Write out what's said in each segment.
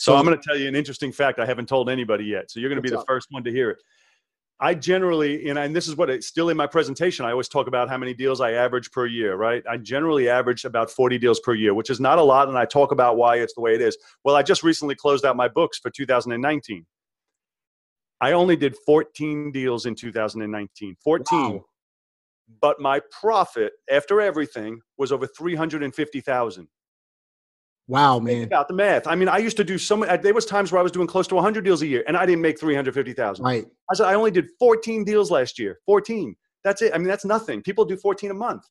So, so I'm going to tell you an interesting fact I haven't told anybody yet. So you're going to be the up? first one to hear it. I generally, and, and this is what it's still in my presentation. I always talk about how many deals I average per year, right? I generally average about 40 deals per year, which is not a lot. And I talk about why it's the way it is. Well, I just recently closed out my books for 2019. I only did 14 deals in 2019. 14. Wow. But my profit after everything was over 350,000. Wow, man! Think about the math. I mean, I used to do so many. There was times where I was doing close to 100 deals a year, and I didn't make 350,000. Right. I said I only did 14 deals last year. 14. That's it. I mean, that's nothing. People do 14 a month.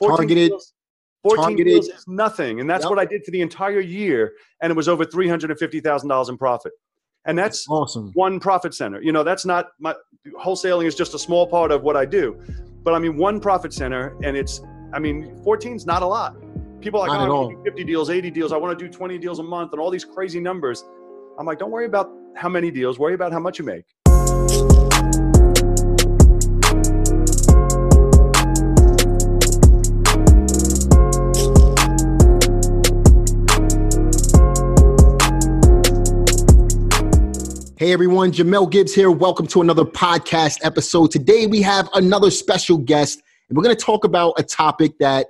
14 Targeted. Deals, 14 targeted. deals is nothing, and that's yep. what I did for the entire year, and it was over 350 thousand dollars in profit. And that's, that's awesome. One profit center. You know, that's not my wholesaling is just a small part of what I do, but I mean, one profit center, and it's. I mean, 14 is not a lot. People are like, Not oh, 50 deals, 80 deals. I want to do 20 deals a month and all these crazy numbers. I'm like, don't worry about how many deals, worry about how much you make. Hey everyone, Jamel Gibbs here. Welcome to another podcast episode. Today we have another special guest, and we're going to talk about a topic that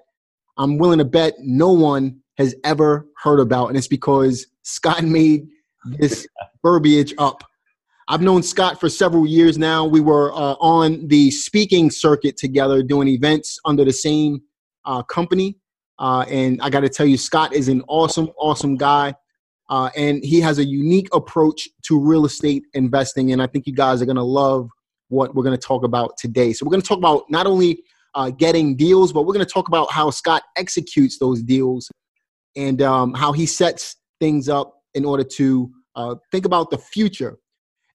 I'm willing to bet no one has ever heard about, and it's because Scott made this verbiage up. I've known Scott for several years now. We were uh, on the speaking circuit together, doing events under the same uh, company. Uh, and I got to tell you, Scott is an awesome, awesome guy. Uh, and he has a unique approach to real estate investing. And I think you guys are going to love what we're going to talk about today. So, we're going to talk about not only uh, getting deals, but we're going to talk about how Scott executes those deals and um, how he sets things up in order to uh, think about the future.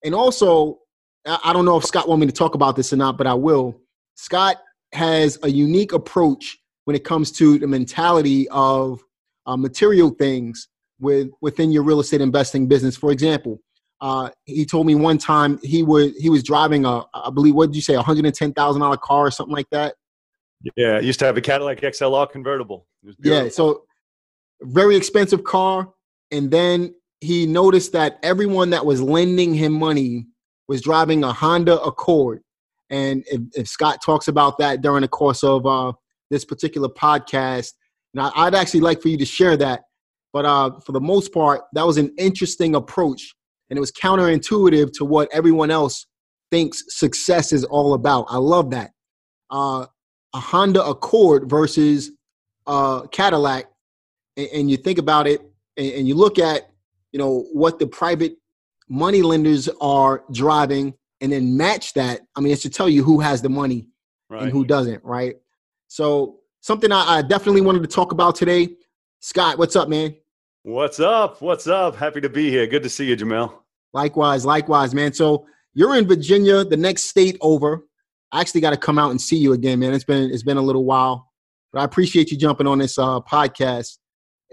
And also, I don't know if Scott want me to talk about this or not, but I will. Scott has a unique approach when it comes to the mentality of uh, material things with within your real estate investing business. For example, uh, he told me one time he was he was driving a I believe what did you say a hundred and ten thousand dollar car or something like that, yeah, I used to have a Cadillac XLR convertible. Yeah, so very expensive car. And then he noticed that everyone that was lending him money was driving a Honda Accord. And if, if Scott talks about that during the course of uh, this particular podcast, now I'd actually like for you to share that. But uh, for the most part, that was an interesting approach, and it was counterintuitive to what everyone else thinks success is all about. I love that. Uh, a Honda Accord versus a Cadillac, and, and you think about it, and, and, you look at you know what the private money lenders are driving, and then match that. I mean, it should tell you who has the money right. and who doesn't, right? So something I, I definitely wanted to talk about today. Scott, what's up, man? What's up? What's up? Happy to be here. Good to see you, Jamel. Likewise, likewise, man. So you're in Virginia, the next state over. I actually got to come out and see you again, man. It's been it's been a little while, but I appreciate you jumping on this uh, podcast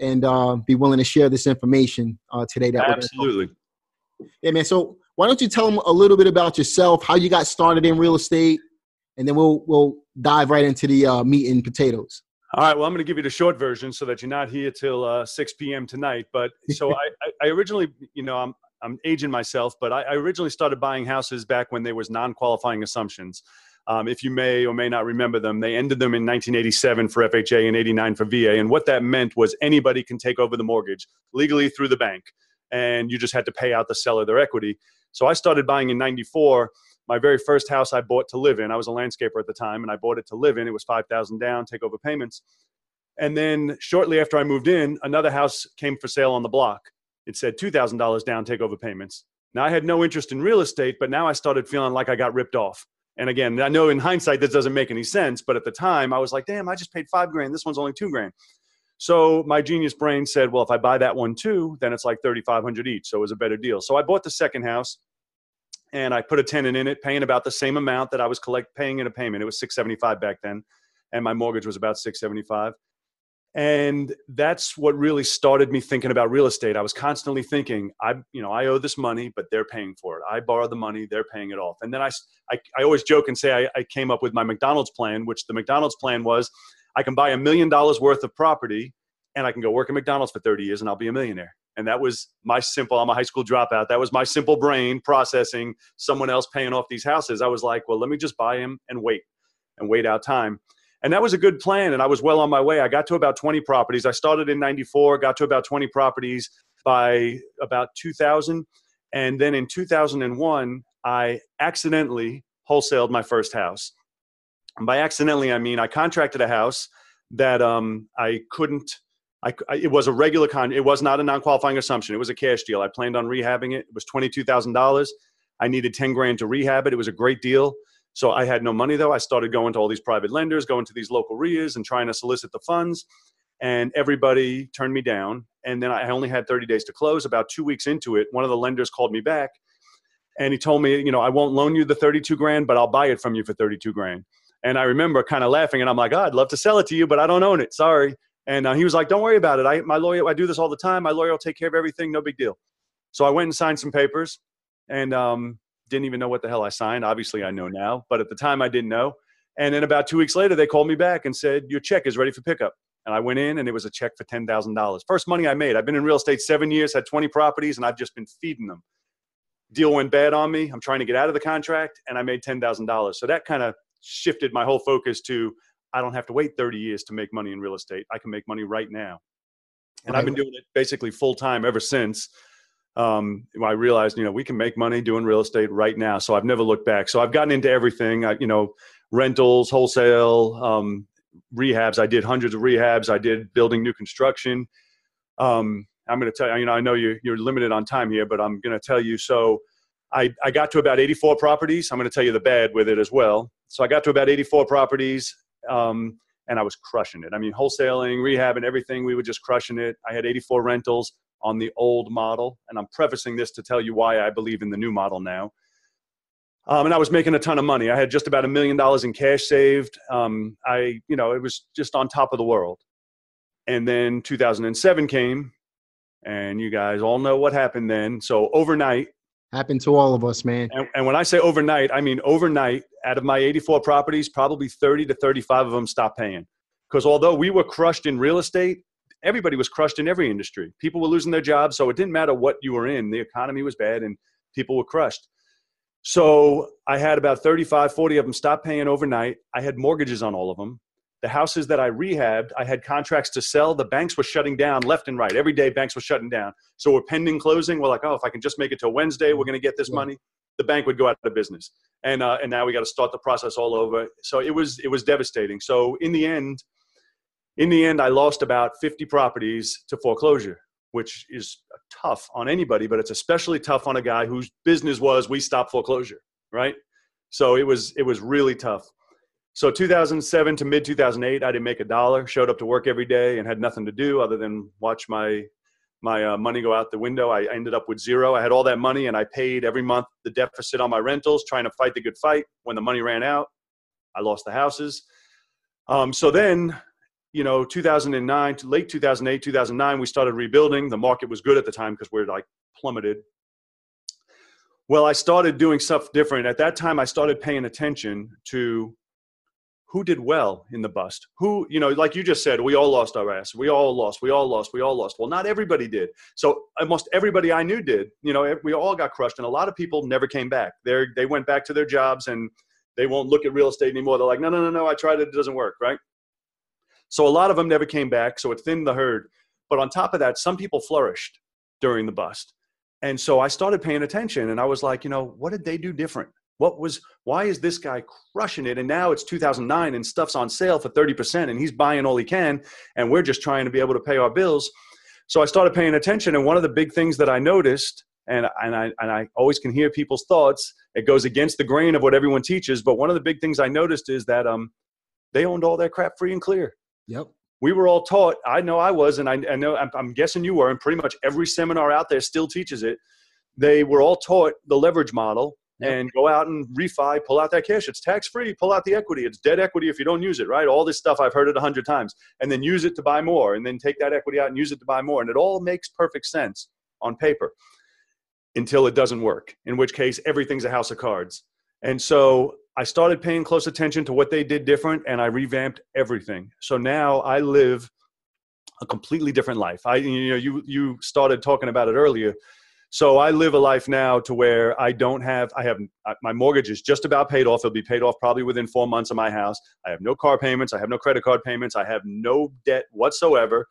and uh, be willing to share this information uh, today. That absolutely. Yeah, man. So why don't you tell them a little bit about yourself, how you got started in real estate, and then we'll we'll dive right into the uh, meat and potatoes. All right. Well, I'm going to give you the short version so that you're not here till uh, 6 p.m. tonight. But so I, I originally, you know, I'm I'm aging myself, but I, I originally started buying houses back when there was non-qualifying assumptions. Um, if you may or may not remember them, they ended them in 1987 for FHA and 89 for VA. And what that meant was anybody can take over the mortgage legally through the bank, and you just had to pay out the seller their equity. So I started buying in 94. My very first house I bought to live in, I was a landscaper at the time, and I bought it to live in. It was 5000 down, take over payments. And then shortly after I moved in, another house came for sale on the block. It said $2,000 down, take over payments. Now I had no interest in real estate, but now I started feeling like I got ripped off. And again, I know in hindsight this doesn't make any sense, but at the time I was like, damn, I just paid five grand. This one's only two grand. So my genius brain said, well, if I buy that one too, then it's like 3,500 each. So it was a better deal. So I bought the second house and I put a tenant in it, paying about the same amount that I was collect paying in a payment. It was 675 back then. And my mortgage was about 675 and that's what really started me thinking about real estate i was constantly thinking i you know i owe this money but they're paying for it i borrow the money they're paying it off and then i i, I always joke and say I, I came up with my mcdonald's plan which the mcdonald's plan was i can buy a million dollars worth of property and i can go work at mcdonald's for 30 years and i'll be a millionaire And that was my simple, I'm a high school dropout. That was my simple brain processing someone else paying off these houses. I was like, well, let me just buy them and wait and wait out time. And that was a good plan. And I was well on my way. I got to about 20 properties. I started in 94, got to about 20 properties by about 2000. And then in 2001, I accidentally wholesaled my first house. And by accidentally, I mean I contracted a house that um, I couldn't. I, I, it was a regular con. It was not a non-qualifying assumption. It was a cash deal. I planned on rehabbing it. It was twenty-two thousand dollars. I needed ten grand to rehab it. It was a great deal. So I had no money though. I started going to all these private lenders, going to these local RIAs, and trying to solicit the funds. And everybody turned me down. And then I only had 30 days to close. About two weeks into it, one of the lenders called me back, and he told me, you know, I won't loan you the 32 grand, but I'll buy it from you for 32 grand. And I remember kind of laughing, and I'm like, oh, I'd love to sell it to you, but I don't own it. Sorry. And uh, he was like, don't worry about it. I, my lawyer, I do this all the time. My lawyer will take care of everything. No big deal. So I went and signed some papers and um, didn't even know what the hell I signed. Obviously, I know now, but at the time I didn't know. And then about two weeks later, they called me back and said, your check is ready for pickup. And I went in and it was a check for $10,000. First money I made. I've been in real estate seven years, had 20 properties, and I've just been feeding them. Deal went bad on me. I'm trying to get out of the contract, and I made $10,000. So that kind of shifted my whole focus to I don't have to wait 30 years to make money in real estate. I can make money right now. And right. I've been doing it basically full time ever since. Um, I realized, you know, we can make money doing real estate right now. So I've never looked back. So I've gotten into everything, I, you know, rentals, wholesale, um, rehabs. I did hundreds of rehabs. I did building new construction. Um, I'm going to tell you, you know, I know you're, you're limited on time here, but I'm going to tell you. So I, I got to about 84 properties. I'm going to tell you the bad with it as well. So I got to about 84 properties, um, and I was crushing it. I mean, wholesaling, rehab, and everything, we were just crushing it. I had 84 rentals on the old model, and I'm prefacing this to tell you why I believe in the new model now. Um, and I was making a ton of money. I had just about a million dollars in cash saved. Um, I, you know, it was just on top of the world. And then 2007 came, and you guys all know what happened then. So overnight, Happened to all of us, man. And, and, when I say overnight, I mean overnight. Out of my 84 properties, probably 30 to 35 of them stopped paying. Because although we were crushed in real estate, everybody was crushed in every industry. People were losing their jobs, so it didn't matter what you were in. The economy was bad, and people were crushed. So I had about 35, 40 of them stop paying overnight. I had mortgages on all of them. The houses that I rehabbed, I had contracts to sell. The banks were shutting down left and right. Every day, banks were shutting down. So we're pending closing. We're like, oh, if I can just make it till Wednesday, we're going to get this money. The bank would go out of business, and uh, and now we got to start the process all over. So it was it was devastating. So in the end, in the end, I lost about 50 properties to foreclosure, which is tough on anybody, but it's especially tough on a guy whose business was we stop foreclosure, right? So it was it was really tough. So 2007 to mid 2008, I didn't make a dollar. Showed up to work every day and had nothing to do other than watch my my uh, money go out the window. I ended up with zero. I had all that money and I paid every month the deficit on my rentals, trying to fight the good fight. When the money ran out, I lost the houses. Um, so then, you know, 2009 to late 2008, 2009, we started rebuilding. The market was good at the time because we're like plummeted. Well, I started doing stuff different. At that time, I started paying attention to who did well in the bust. Who you know like you just said we all lost our ass. We all lost. We all lost. We all lost. Well not everybody did. So almost everybody i knew did. You know we all got crushed and a lot of people never came back. They they went back to their jobs and they won't look at real estate anymore. They're like no no no no. I tried it. It doesn't work right so a lot of them never came back so it thinned the herd but on top of that some people flourished during the bust and so i started paying attention and i was like you know what did they do different what was why is this guy crushing it? And now it's 2009 and stuff's on sale for 30% and he's buying all he can and we're just trying to be able to pay our bills. So I started paying attention and one of the big things that I noticed and, and, I, and I always can hear people's thoughts. It goes against the grain of what everyone teaches. But one of the big things I noticed is that um, they owned all their crap free and clear. Yep. We were all taught, I know I was, and I, I know, I'm, I'm guessing you were, and pretty much every seminar out there still teaches it. They were all taught the leverage model Yep. and go out and refi, pull out that cash. It's tax free. Pull out the equity. It's dead equity if you don't use it, right? All this stuff I've heard it a hundred times, and then use it to buy more, and then take that equity out and use it to buy more, and it all makes perfect sense on paper until it doesn't work. In which case, everything's a house of cards. And so I started paying close attention to what they did different, and I revamped everything. So now I live a completely different life. I, you know, you you started talking about it earlier. So I live a life now to where I don't have, I have, my mortgage is just about paid off. It'll be paid off probably within four months of my house. I have no car payments. I have no credit card payments. I have no debt whatsoever.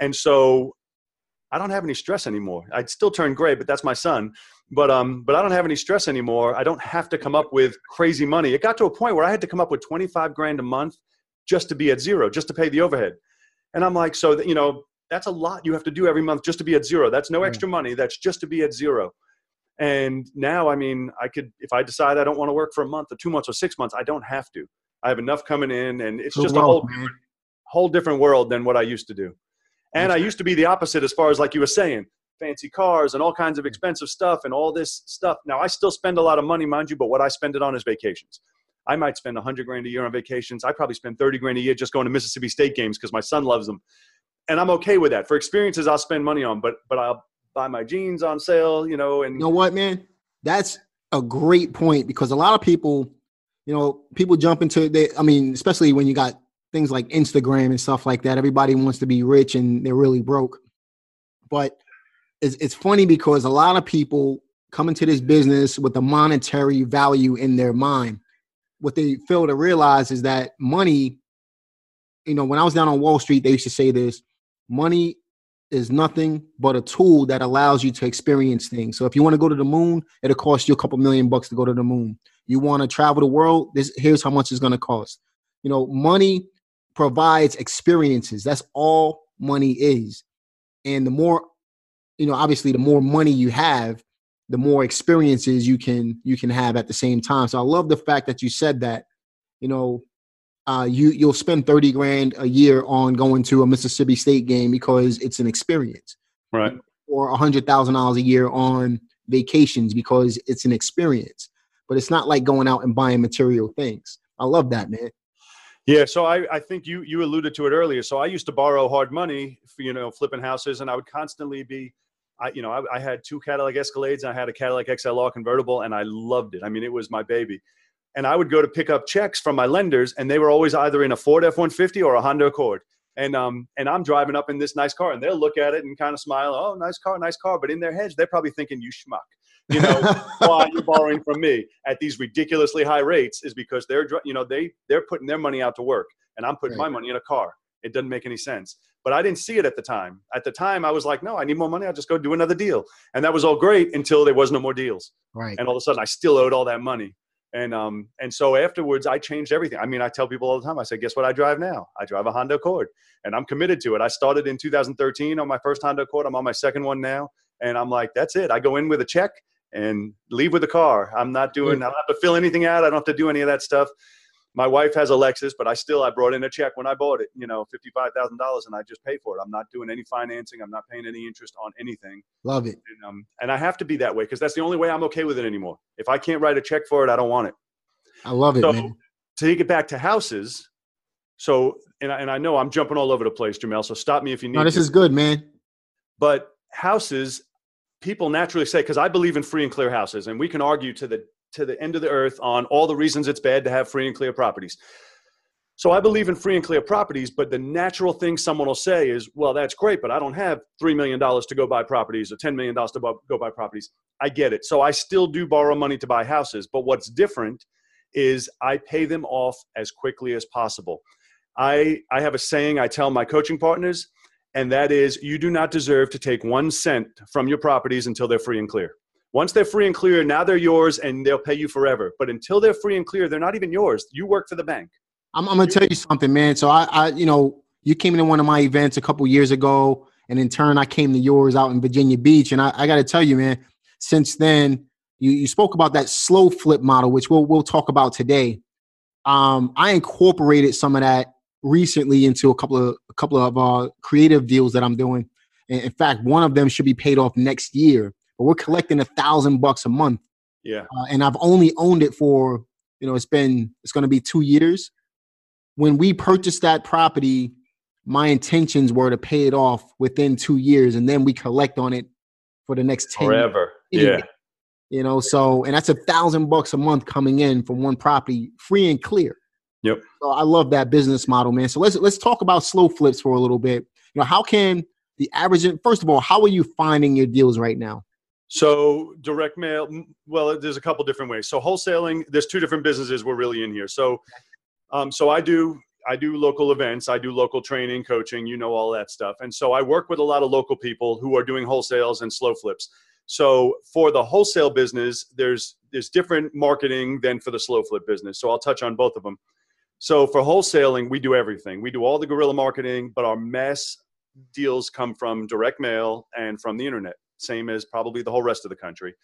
And so I don't have any stress anymore. I'd still turn gray, but that's my son. But um, but I don't have any stress anymore. I don't have to come up with crazy money. It got to a point where I had to come up with 25 grand a month just to be at zero, just to pay the overhead. And I'm like, so that, you know, that's a lot you have to do every month just to be at zero. That's no extra money. That's just to be at zero. And now, I mean, I could, if I decide I don't want to work for a month or two months or six months, I don't have to. I have enough coming in, and it's just a whole, different, whole different world than what I used to do. And I used to be the opposite as far as, like you were saying, fancy cars and all kinds of mm. expensive stuff and all this stuff. Now, I still spend a lot of money, mind you, but what I spend it on is vacations. I might spend 100 grand a year on vacations. I probably spend 30 grand a year just going to Mississippi State games because my son loves them and I'm okay with that. For experiences, I'll spend money on, but but I'll buy my jeans on sale, you know. And you know what, man? That's a great point because a lot of people, you know, people jump into they. I mean, especially when you got things like Instagram and stuff like that. Everybody wants to be rich and they're really broke. But it's it's funny because a lot of people come into this business with a monetary value in their mind. What they fail to realize is that money. You know, when I was down on Wall Street, they used to say this money is nothing but a tool that allows you to experience things. So if you want to go to the moon, it'll cost you a couple million bucks to go to the moon. You want to travel the world, this here's how much it's going to cost. You know, money provides experiences. That's all money is. And the more you know, obviously the more money you have, the more experiences you can you can have at the same time. So I love the fact that you said that, you know, uh, you you'll spend 30 grand a year on going to a Mississippi State game because it's an experience. Right. Or a hundred thousand dollars a year on vacations because it's an experience. But it's not like going out and buying material things. I love that, man. Yeah, so I, I think you you alluded to it earlier. So I used to borrow hard money for you know flipping houses, and I would constantly be, I you know I, I had two Cadillac Escalades, and I had a Cadillac XLR convertible, and I loved it. I mean, it was my baby and I would go to pick up checks from my lenders, and they were always either in a Ford F-150 or a Honda Accord. And um, and I'm driving up in this nice car, and they'll look at it and kind of smile. Oh, nice car, nice car. But in their heads, they're probably thinking, "You schmuck." You know why you're borrowing from me at these ridiculously high rates is because they're you know they they're putting their money out to work, and I'm putting right. my money in a car. It doesn't make any sense. But I didn't see it at the time. At the time, I was like, no, I need more money. I'll just go do another deal. And that was all great until there was no more deals. Right. And all of a sudden, I still owed all that money. And um, and so afterwards, I changed everything. I mean, I tell people all the time. I say, guess what? I drive now. I drive a Honda Accord, and I'm committed to it. I started in 2013 on my first Honda Accord. I'm on my second one now, and I'm like, that's it. I go in with a check and leave with the car. I'm not doing. I don't have to fill anything out. I don't have to do any of that stuff my wife has a Lexus, but I still I brought in a check when I bought it, you know, fifty five thousand dollars, and I just pay for it. I'm not doing any financing. I'm not paying any interest on anything. Love it. And, um, and I have to be that way because that's the only way I'm okay with it anymore. If I can't write a check for it, I don't want it. I love it, so, man. To take it back to houses, so and I, and I know I'm jumping all over the place, Jamel. So stop me if you need. No, this to. is good, man. But houses, people naturally say because I believe in free and clear houses, and we can argue to the to the end of the earth on all the reasons it's bad to have free and clear properties. So I believe in free and clear properties, but the natural thing someone will say is, well, that's great, but I don't have $3 million to go buy properties or $10 million to go buy properties. I get it. So I still do borrow money to buy houses, but what's different is I pay them off as quickly as possible. I, I have a saying I tell my coaching partners, and that is you do not deserve to take one cent from your properties until they're free and clear. Once they're free and clear, now they're yours and they'll pay you forever. But until they're free and clear, they're not even yours. You work for the bank. I'm, I'm gonna tell you something, man. So I, I, you know, you came to one of my events a couple years ago, and in turn, I came to yours out in Virginia Beach. And I, I got to tell you, man, since then, you, you spoke about that slow flip model, which we'll we'll talk about today. Um, I incorporated some of that recently into a couple of couple of uh, creative deals that I'm doing. In fact, one of them should be paid off next year but we're collecting a thousand bucks a month. Yeah. Uh, and I've only owned it for, you know, it's been, it's going to be two years. When we purchased that property, my intentions were to pay it off within two years and then we collect on it for the next 10 forever. Years. Yeah. You know, so, and that's a thousand bucks a month coming in from one property free and clear. Yep. So I love that business model, man. So let's, let's talk about slow flips for a little bit. you know, how can the average? First of all, how are you finding your deals right now? So direct mail, well, there's a couple different ways. So wholesaling, there's two different businesses we're really in here. So, um, so I do I do local events, I do local training, coaching, you know all that stuff, and so I work with a lot of local people who are doing wholesales and slow flips. So for the wholesale business, there's there's different marketing than for the slow flip business. So I'll touch on both of them. So for wholesaling, we do everything. We do all the guerrilla marketing, but our mass deals come from direct mail and from the internet same as probably the whole rest of the country.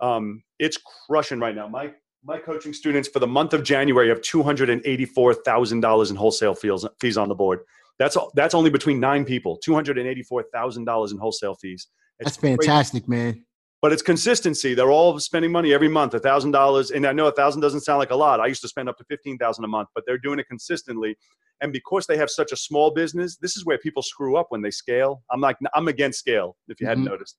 Um, it's crushing right now. My my coaching students for the month of January have two hundred and eighty four thousand dollars in wholesale fees fees on the board. That's all. that's only between nine people. Two hundred and eighty four thousand dollars in wholesale fees. It's that's fantastic, crazy. man. But it's consistency. They're all spending money every month, a thousand dollars. And I know a thousand doesn't sound like a lot. I used to spend up to fifteen thousand a month, but they're doing it consistently. And because they have such a small business, this is where people screw up when they scale. I'm like, I'm against scale, if you mm-hmm. hadn't noticed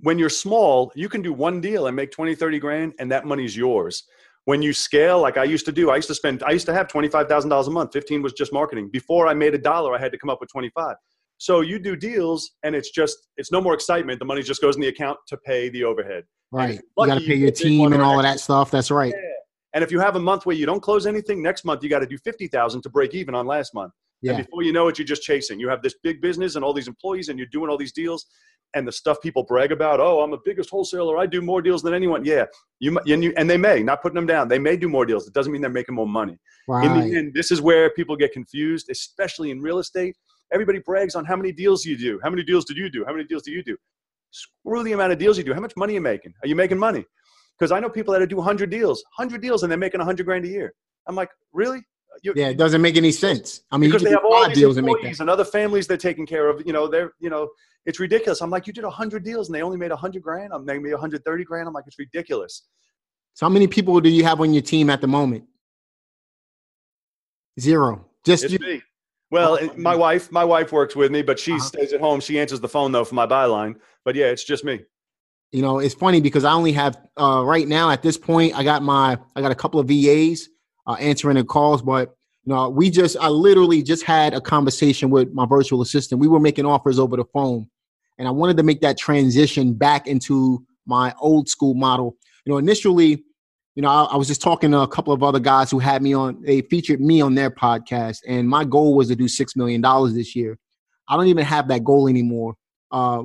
when you're small, you can do one deal and make 20, 30 grand, and that money's yours. When you scale, like I used to do, I used to spend, I used to have $25,000 a month. 15 was just marketing. Before I made a dollar, I had to come up with 25. So you do deals and it's just, it's no more excitement. The money just goes in the account to pay the overhead. Right. You got to pay your team and all of that stuff. That's right. Yeah. And if you have a month where you don't close anything, next month you got to do 50,000 to break even on last month. Yeah. And before you know it, you're just chasing. You have this big business and all these employees and you're doing all these deals and the stuff people brag about, oh, I'm the biggest wholesaler. I do more deals than anyone. Yeah, you and, you, and they may not putting them down. They may do more deals. It doesn't mean they're making more money. Right. In the end, this is where people get confused, especially in real estate. Everybody brags on how many deals you do. How many deals did you do? How many deals do you do? Screw the amount of deals you do. How much money are you making? Are you making money? Because I know people that do 100 deals, 100 deals, and they're making 100 grand a year. I'm like, really? You, yeah, it doesn't make any sense. I mean, because they have all these deals employees and other families they're taking care of. You know, they're you know, it's ridiculous. I'm like, you did hundred deals and they only made hundred grand. I'm making me 130 grand. I'm like, it's ridiculous. So how many people do you have on your team at the moment? Zero. Just it's you. me. Well, oh, my wife, my wife works with me, but she uh-huh. stays at home. She answers the phone though for my byline. But yeah, it's just me. You know, it's funny because I only have uh, right now at this point. I got my, I got a couple of VAs uh, answering the calls, but you know, we just, I literally just had a conversation with my virtual assistant. We were making offers over the phone, and I wanted to make that transition back into my old school model. You know, initially, you know, I, I, was just talking to a couple of other guys who had me on, they featured me on their podcast, and my goal was to do $6 million this year. I don't even have that goal anymore. Uh,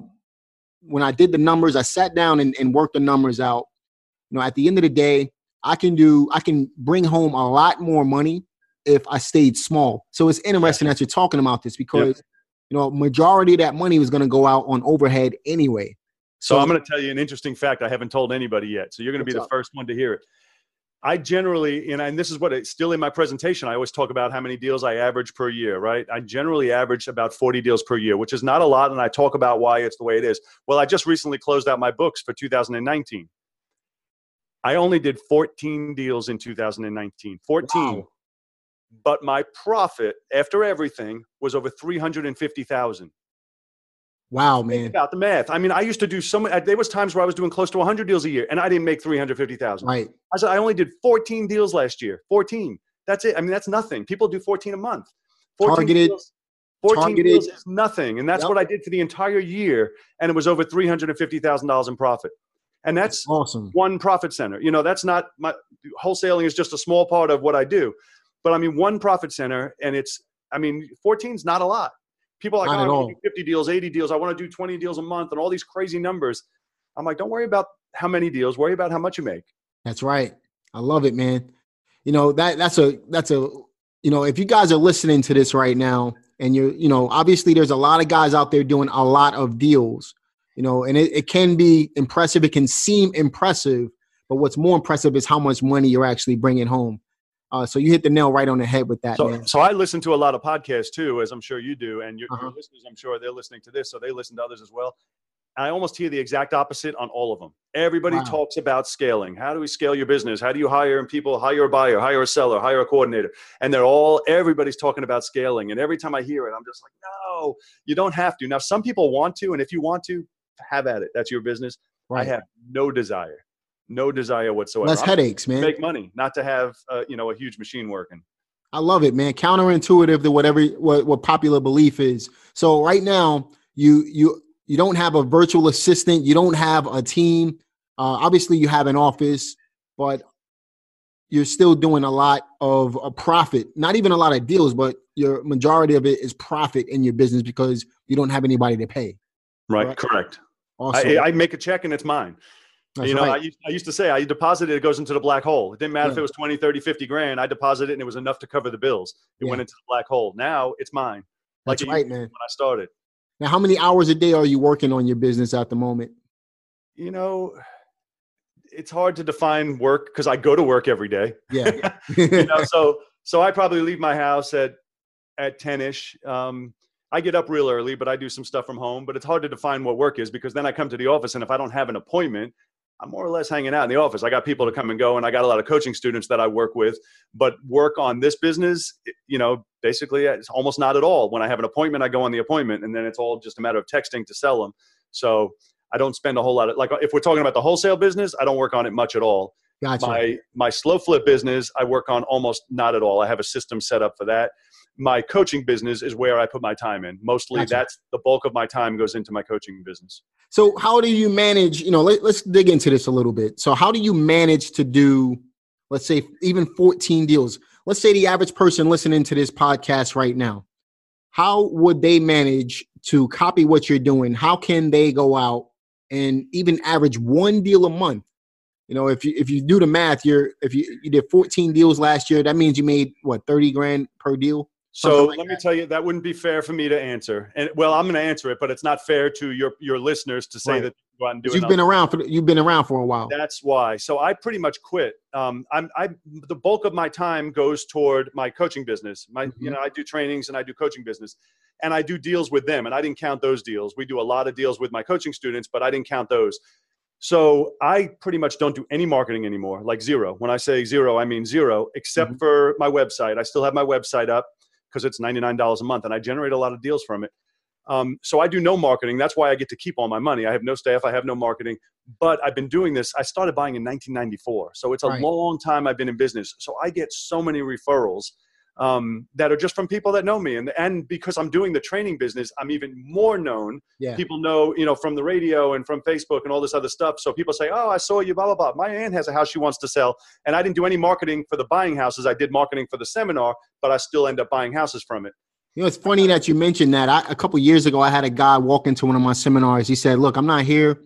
when I did the numbers, I sat down and, and worked the numbers out. You know, at the end of the day, I can do, I can bring home a lot more money if I stayed small. So it's interesting that you're talking about this because yep. you know majority of that money was going to go out on overhead anyway. So, so I'm going to tell you an interesting fact I haven't told anybody yet. So you're going to be the up? first one to hear it. I generally, and, and this is what it's still in my presentation. I always talk about how many deals I average per year, right? I generally average about 40 deals per year, which is not a lot. And I talk about why it's the way it is. Well, I just recently closed out my books for 2019. I only did 14 deals in 2019. 14. Wow but my profit after everything was over 350,000. Wow, man. About the math. I mean, I used to do so many, there was times where I was doing close to 100 deals a year and I didn't make 350,000. Right. I said, I only did 14 deals last year. 14. That's it. I mean, that's nothing. People do 14 a month. 14 Targeted. Deals, 14 targeted. deals is nothing. And that's yep. what I did for the entire year. And it was over $350,000 in profit. And that's, that's awesome. One profit center. You know, that's not my wholesaling is just a small part of what I do. But I mean, one profit center, and it's, I mean, 14 is not a lot. People are like, not oh, I do 50 deals, 80 deals. I want to do 20 deals a month and all these crazy numbers. I'm like, don't worry about how many deals. Worry about how much you make. That's right. I love it, man. You know that that's a that's a you know if you guys are listening to this right now and you're you know obviously there's a lot of guys out there doing a lot of deals you know and it, it can be impressive it can seem impressive but what's more impressive is how much money you're actually bringing home uh, so you hit the nail right on the head with that. So, man. so I listen to a lot of podcasts too, as I'm sure you do, and your, uh-huh. your listeners, I'm sure they're listening to this, so they listen to others as well. I almost hear the exact opposite on all of them. Everybody wow. talks about scaling. How do we scale your business? How do you hire people? Hire a buyer, hire a seller, hire a coordinator. And they're all, everybody's talking about scaling. And every time I hear it, I'm just like, no, you don't have to. Now, some people want to. And if you want to, have at it. That's your business. Right. I have no desire no desire whatsoever. Less headaches, man. Make money, not to have uh, you know a huge machine working. I love it, man. Counterintuitive to whatever what, what popular belief is. So right now, you you you don't have a virtual assistant, you don't have a team. Uh, obviously, you have an office, but you're still doing a lot of a profit. Not even a lot of deals, but your majority of it is profit in your business because you don't have anybody to pay. Right. Correct. correct. Awesome. I, I, make a check and it's mine. That's you know, right. I, used, I used to say I deposit it, it goes into the black hole. It didn't matter yeah. if it was 20, 30, 50 grand. I deposited it and it was enough to cover the bills. It yeah. went into the black hole. Now it's mine. Like That's right, man. When I started. Now, how many hours a day are you working on your business at the moment? You know, it's hard to define work because I go to work every day. Yeah. you know, so so I probably leave my house at at 10 ish. Um, I get up real early, but I do some stuff from home. But it's hard to define what work is because then I come to the office, and if I don't have an appointment, I'm more or less hanging out in the office. I got people to come and go, and I got a lot of coaching students that I work with. But work on this business, you know, basically uh, it's almost not at all. When I have an appointment, I go on the appointment, and then it's all just a matter of texting to sell them. So I don't spend a whole lot of like if we're talking about the wholesale business, I don't work on it much at all. Gotcha. My my slow flip business, I work on almost not at all. I have a system set up for that. My coaching business is where I put my time in. Mostly gotcha. that's the bulk of my time goes into my coaching business. So how do you manage, you know, let, let's dig into this a little bit. So how do you manage to do let's say even 14 deals? Let's say the average person listening to this podcast right now. How would they manage to copy what you're doing? How can they go out and even average one deal a month. You know, if you if you do the math, you're if you you did 14 deals last year, that means you made what 30 grand per deal. So like let that. me tell you, that wouldn't be fair for me to answer. And well, I'm going to answer it, but it's not fair to your your listeners to say right. that go out and do it. You've been around for you've been around for a while. That's why. So I pretty much quit. Um, I'm I the bulk of my time goes toward my coaching business. My mm-hmm. you know I do trainings and I do coaching business and I do deals with them. And I didn't count those deals. We do a lot of deals with my coaching students, but I didn't count those. So I pretty much don't do any marketing anymore, like zero. When I say zero, I mean zero, except mm-hmm. for my website. I still have my website up because it's $99 a month and I generate a lot of deals from it. Um, so I do no marketing. That's why I get to keep all my money. I have no staff. I have no marketing. But I've been doing this. I started buying in 1994. So it's a right. long time I've been in business. So I get so many referrals um, that are just from people that know me. And, and because I'm doing the training business, I'm even more known. Yeah. People know, you know, from the radio and from Facebook and all this other stuff. So people say, oh, I saw you, blah, blah, blah. My aunt has a house she wants to sell. And I didn't do any marketing for the buying houses. I did marketing for the seminar, but I still end up buying houses from it. You know, it's funny that you mentioned that. I, a couple years ago, I had a guy walk into one of my seminars. He said, look, I'm not here.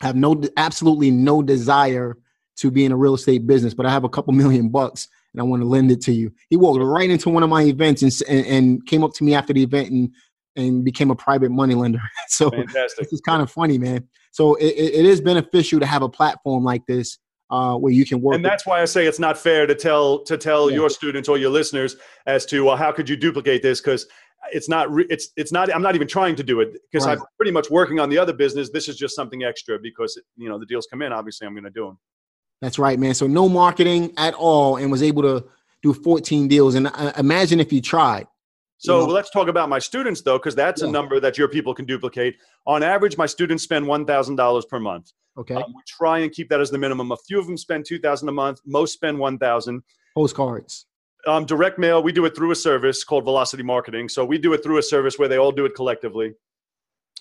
I have no, absolutely no desire to be in a real estate business, but I have a couple million bucks and I want to lend it to you. He walked right into one of my events and, and, and came up to me after the event and, and became a private money lender. so Fantastic. it's kind of funny, man. So it, it is beneficial to have a platform like this uh, where you can work. And that's why I say it's not fair to tell to tell yeah. your students or your listeners as to well, how could you duplicate this? Because it's not re- it's it's not i'm not even trying to do it because right. i'm pretty much working on the other business this is just something extra because you know the deals come in obviously i'm going to do them that's right, man. So no marketing at all, and was able to do 14 deals. And uh, imagine if you tried. So you know? let's talk about my students though, because that's yeah. a number that your people can duplicate. On average, my students spend one thousand dollars per month. Okay. Um, we try and keep that as the minimum. A few of them spend two thousand a month. Most spend one thousand. Postcards. Um, direct mail. We do it through a service called Velocity Marketing. So we do it through a service where they all do it collectively.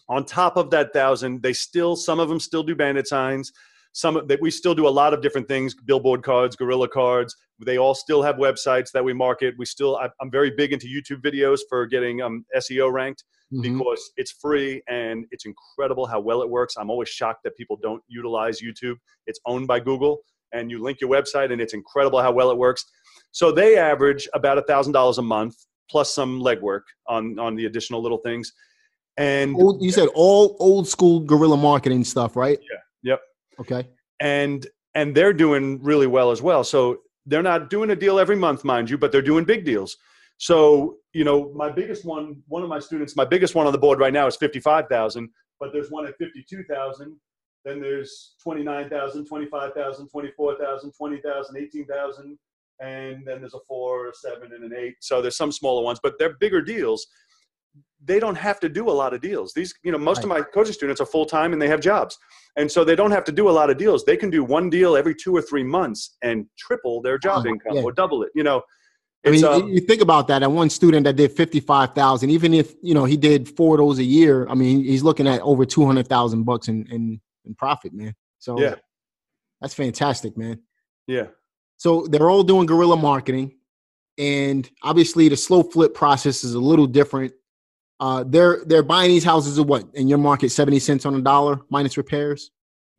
On top of that thousand, they still some of them still do bandit signs some that we still do a lot of different things billboard cards guerrilla cards. They all still have websites that we market. We still I, am very big into youtube videos for getting um, seo ranked mm-hmm. because it's free and it's incredible how well it works. I'm always shocked that people don't utilize youtube. It's owned by google and you link your website and it's incredible how well it works. So they average about a thousand dollars a month plus some legwork on on the additional little things. And old, you said all old school guerrilla marketing stuff right? Yeah Okay. And and they're doing really well as well. So they're not doing a deal every month, mind you, but they're doing big deals. So, you know, my biggest one, one of my students, my biggest one on the board right now is 55,000, but there's one at 52,000. Then there's 29,000, 25,000, 24,000, 20,000, 18,000. And then there's a four, a seven, and an eight. So there's some smaller ones, but they're bigger deals they don't have to do a lot of deals. These, you know, most right. of my coaching students are full time and they have jobs. And so they don't have to do a lot of deals. They can do one deal every two or three months and triple their job income yeah. or double it. You know, I mean, um, you think about that. That one student that did fifty-five thousand, even if you know he did four of those a year, I mean, he's looking at over two hundred thousand bucks in, in in profit, man. So Yeah. that's fantastic, man. Yeah. So they're all doing guerrilla marketing, and obviously the slow flip process is a little different. Uh, they're they're buying these houses at what in your market seventy cents on a dollar minus repairs.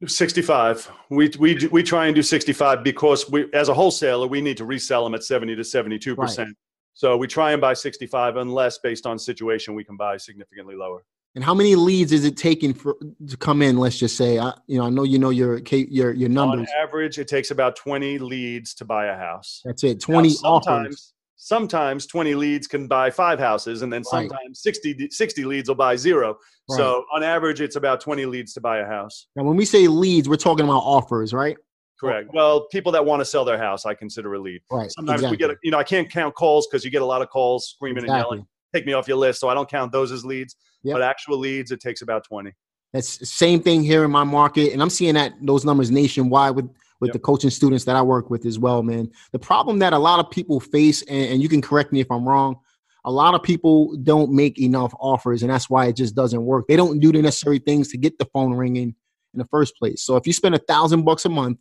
65. We, we, we try and do 65 because we, as a wholesaler, we need to resell them at 70 to 72%. So we try and buy 65 unless based on situation, we can buy significantly lower. And how many leads is it taking for to come in? Let's just say, I, you know, I know you know your your your On average, it takes about 20 leads to buy a house. That's it. Now, Twenty sometimes, offers. Sometimes 20 leads can buy five houses and then Right. sometimes 60, 60 leads will buy zero. So on average, it's about 20 leads to buy a house. Now, when we say leads, we're talking about offers, right? Correct. Well, people that want to sell their house, I consider a lead. Right. Sometimes exactly. we get, a, you know, I can't count calls because you get a lot of calls screaming and yelling. Take me off your list, so I don't count those as leads. Yep. But actual leads, it takes about twenty. That's the same thing here in my market, and I'm seeing that those numbers nationwide with with Yep. the coaching students that I work with as well, man. The problem that a lot of people face, and, and you can correct me if I'm wrong, a lot of people don't make enough offers, and that's why it just doesn't work. They don't do the necessary things to get the phone ringing in the first place. So if you spend a thousand bucks a month,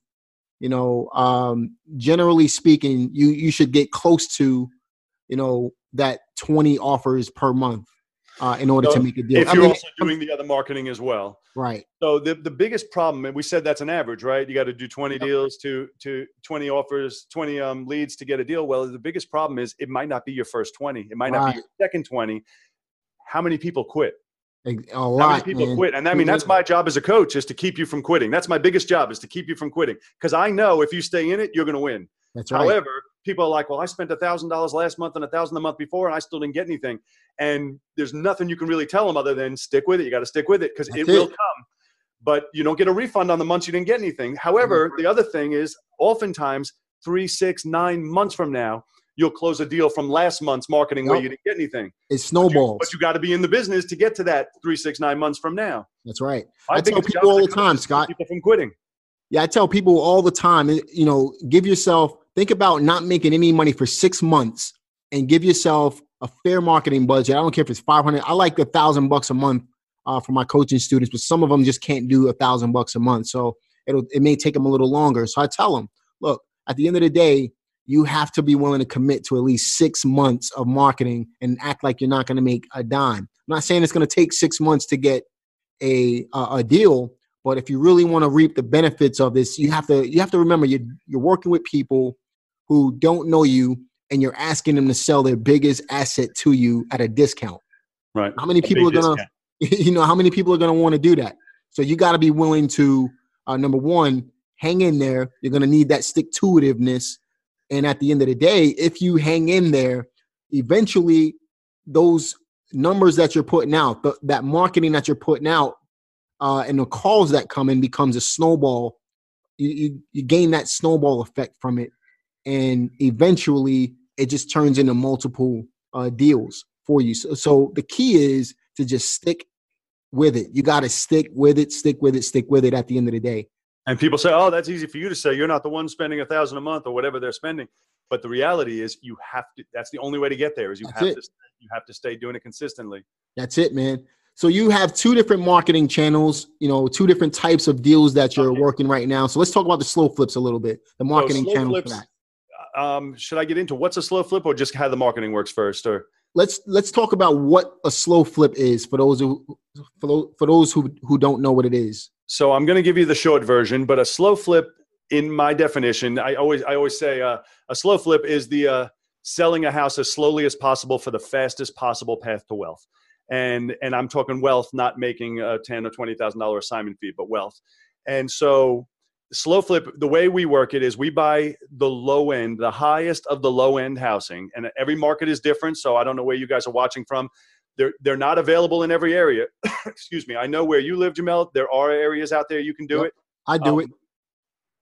you know, um, generally speaking, you you should get close to, you know, that 20 offers per month uh, in order So to make a deal. If I you're mean, also doing the other marketing as well. right. So the, the biggest problem, and we said that's an average, right? You got to do 20 Yep. deals to to 20 offers, 20 um, leads to get a deal. Well, the biggest problem is it might not be your first 20. It might not be your second 20. How many people quit? A, lot. How many people man. quit? And I mean, that's my job as a coach is to keep you from quitting. That's my biggest job is to keep you from quitting. Because I know if you stay in it, you're going to win. That's right. However, people are like, well, I spent a thousand dollars last month and a thousand the month before, and I still didn't get anything. And there's nothing you can really tell them other than stick with it. You got to stick with it because it That's will come. But you don't get a refund on the months you didn't get anything. However, Mm-hmm. the other thing is, oftentimes three, six, nine months from now, you'll close a deal from last month's marketing where you didn't get anything. it snowballs. But you got to be in the business to get to that three, six, nine months from now. That's right. My I tell people all the time, is to keep Scott. People from quitting. Yeah, I tell people all the time, eh, you know, give yourself, think about not making any money for six months and give yourself a fair marketing budget. I don't care if it's 500. I like a thousand bucks a month uh, for my coaching students, but some of them just can't do a thousand bucks a month. So it'll, it may take them a little longer. So I tell them, look, at the end of the day, you have to be willing to commit to at least six months of marketing and act like you're not going to make a dime. I'm not saying it's going to take six months to get a, a, a deal, but if you really want to reap the benefits of this, you have to you have to remember you you're working with people who don't know you and you're asking them to sell their biggest asset to you at a discount. Right. How many people are gonna discount. you know how many people are gonna want to do that? So you got to be willing to uh, number one hang in there. You're gonna need that stick to itiveness, and at the end of the day, if you hang in there, eventually those numbers that you're putting out, th- that marketing that you're putting out, uh, and the calls that come in becomes a snowball. You, you you gain that snowball effect from it, and eventually it just turns into multiple uh, deals for you. So, so the key is to just stick with it. You got to stick with it, stick with it, stick with it. At the end of the day, And people say, "Oh, that's easy for you to say. You're not the one spending a thousand a month or whatever they're spending." But the reality is, you have to. That's the only way to get there. Is you That's have it. to. You have to stay doing it consistently. that's it, man. So you have two different marketing channels, you know, two different types of deals that you're Okay. working right now. So let's talk about the slow flips a little bit. The marketing slow channels flips- for that. Um, should I get into what's a slow flip or just how the marketing works first? Or let's let's talk about what a slow flip is for those who for those, for those who who don't know what it is. so I'm going to give you the short version, but a slow flip, in my definition, I always I always say uh, a slow flip is the uh, selling a house as slowly as possible for the fastest possible path to wealth. And and I'm talking wealth, not making a ten or twenty thousand dollar assignment fee, but wealth. And so slow flip, the way we work it is we buy the low end, the highest of the low end housing, and every market is different. So I don't know where you guys are watching from. They're they're not available in every area. Excuse me. I know where you live, Jamel. There are areas out there you can do Yep. it. I do Um, it.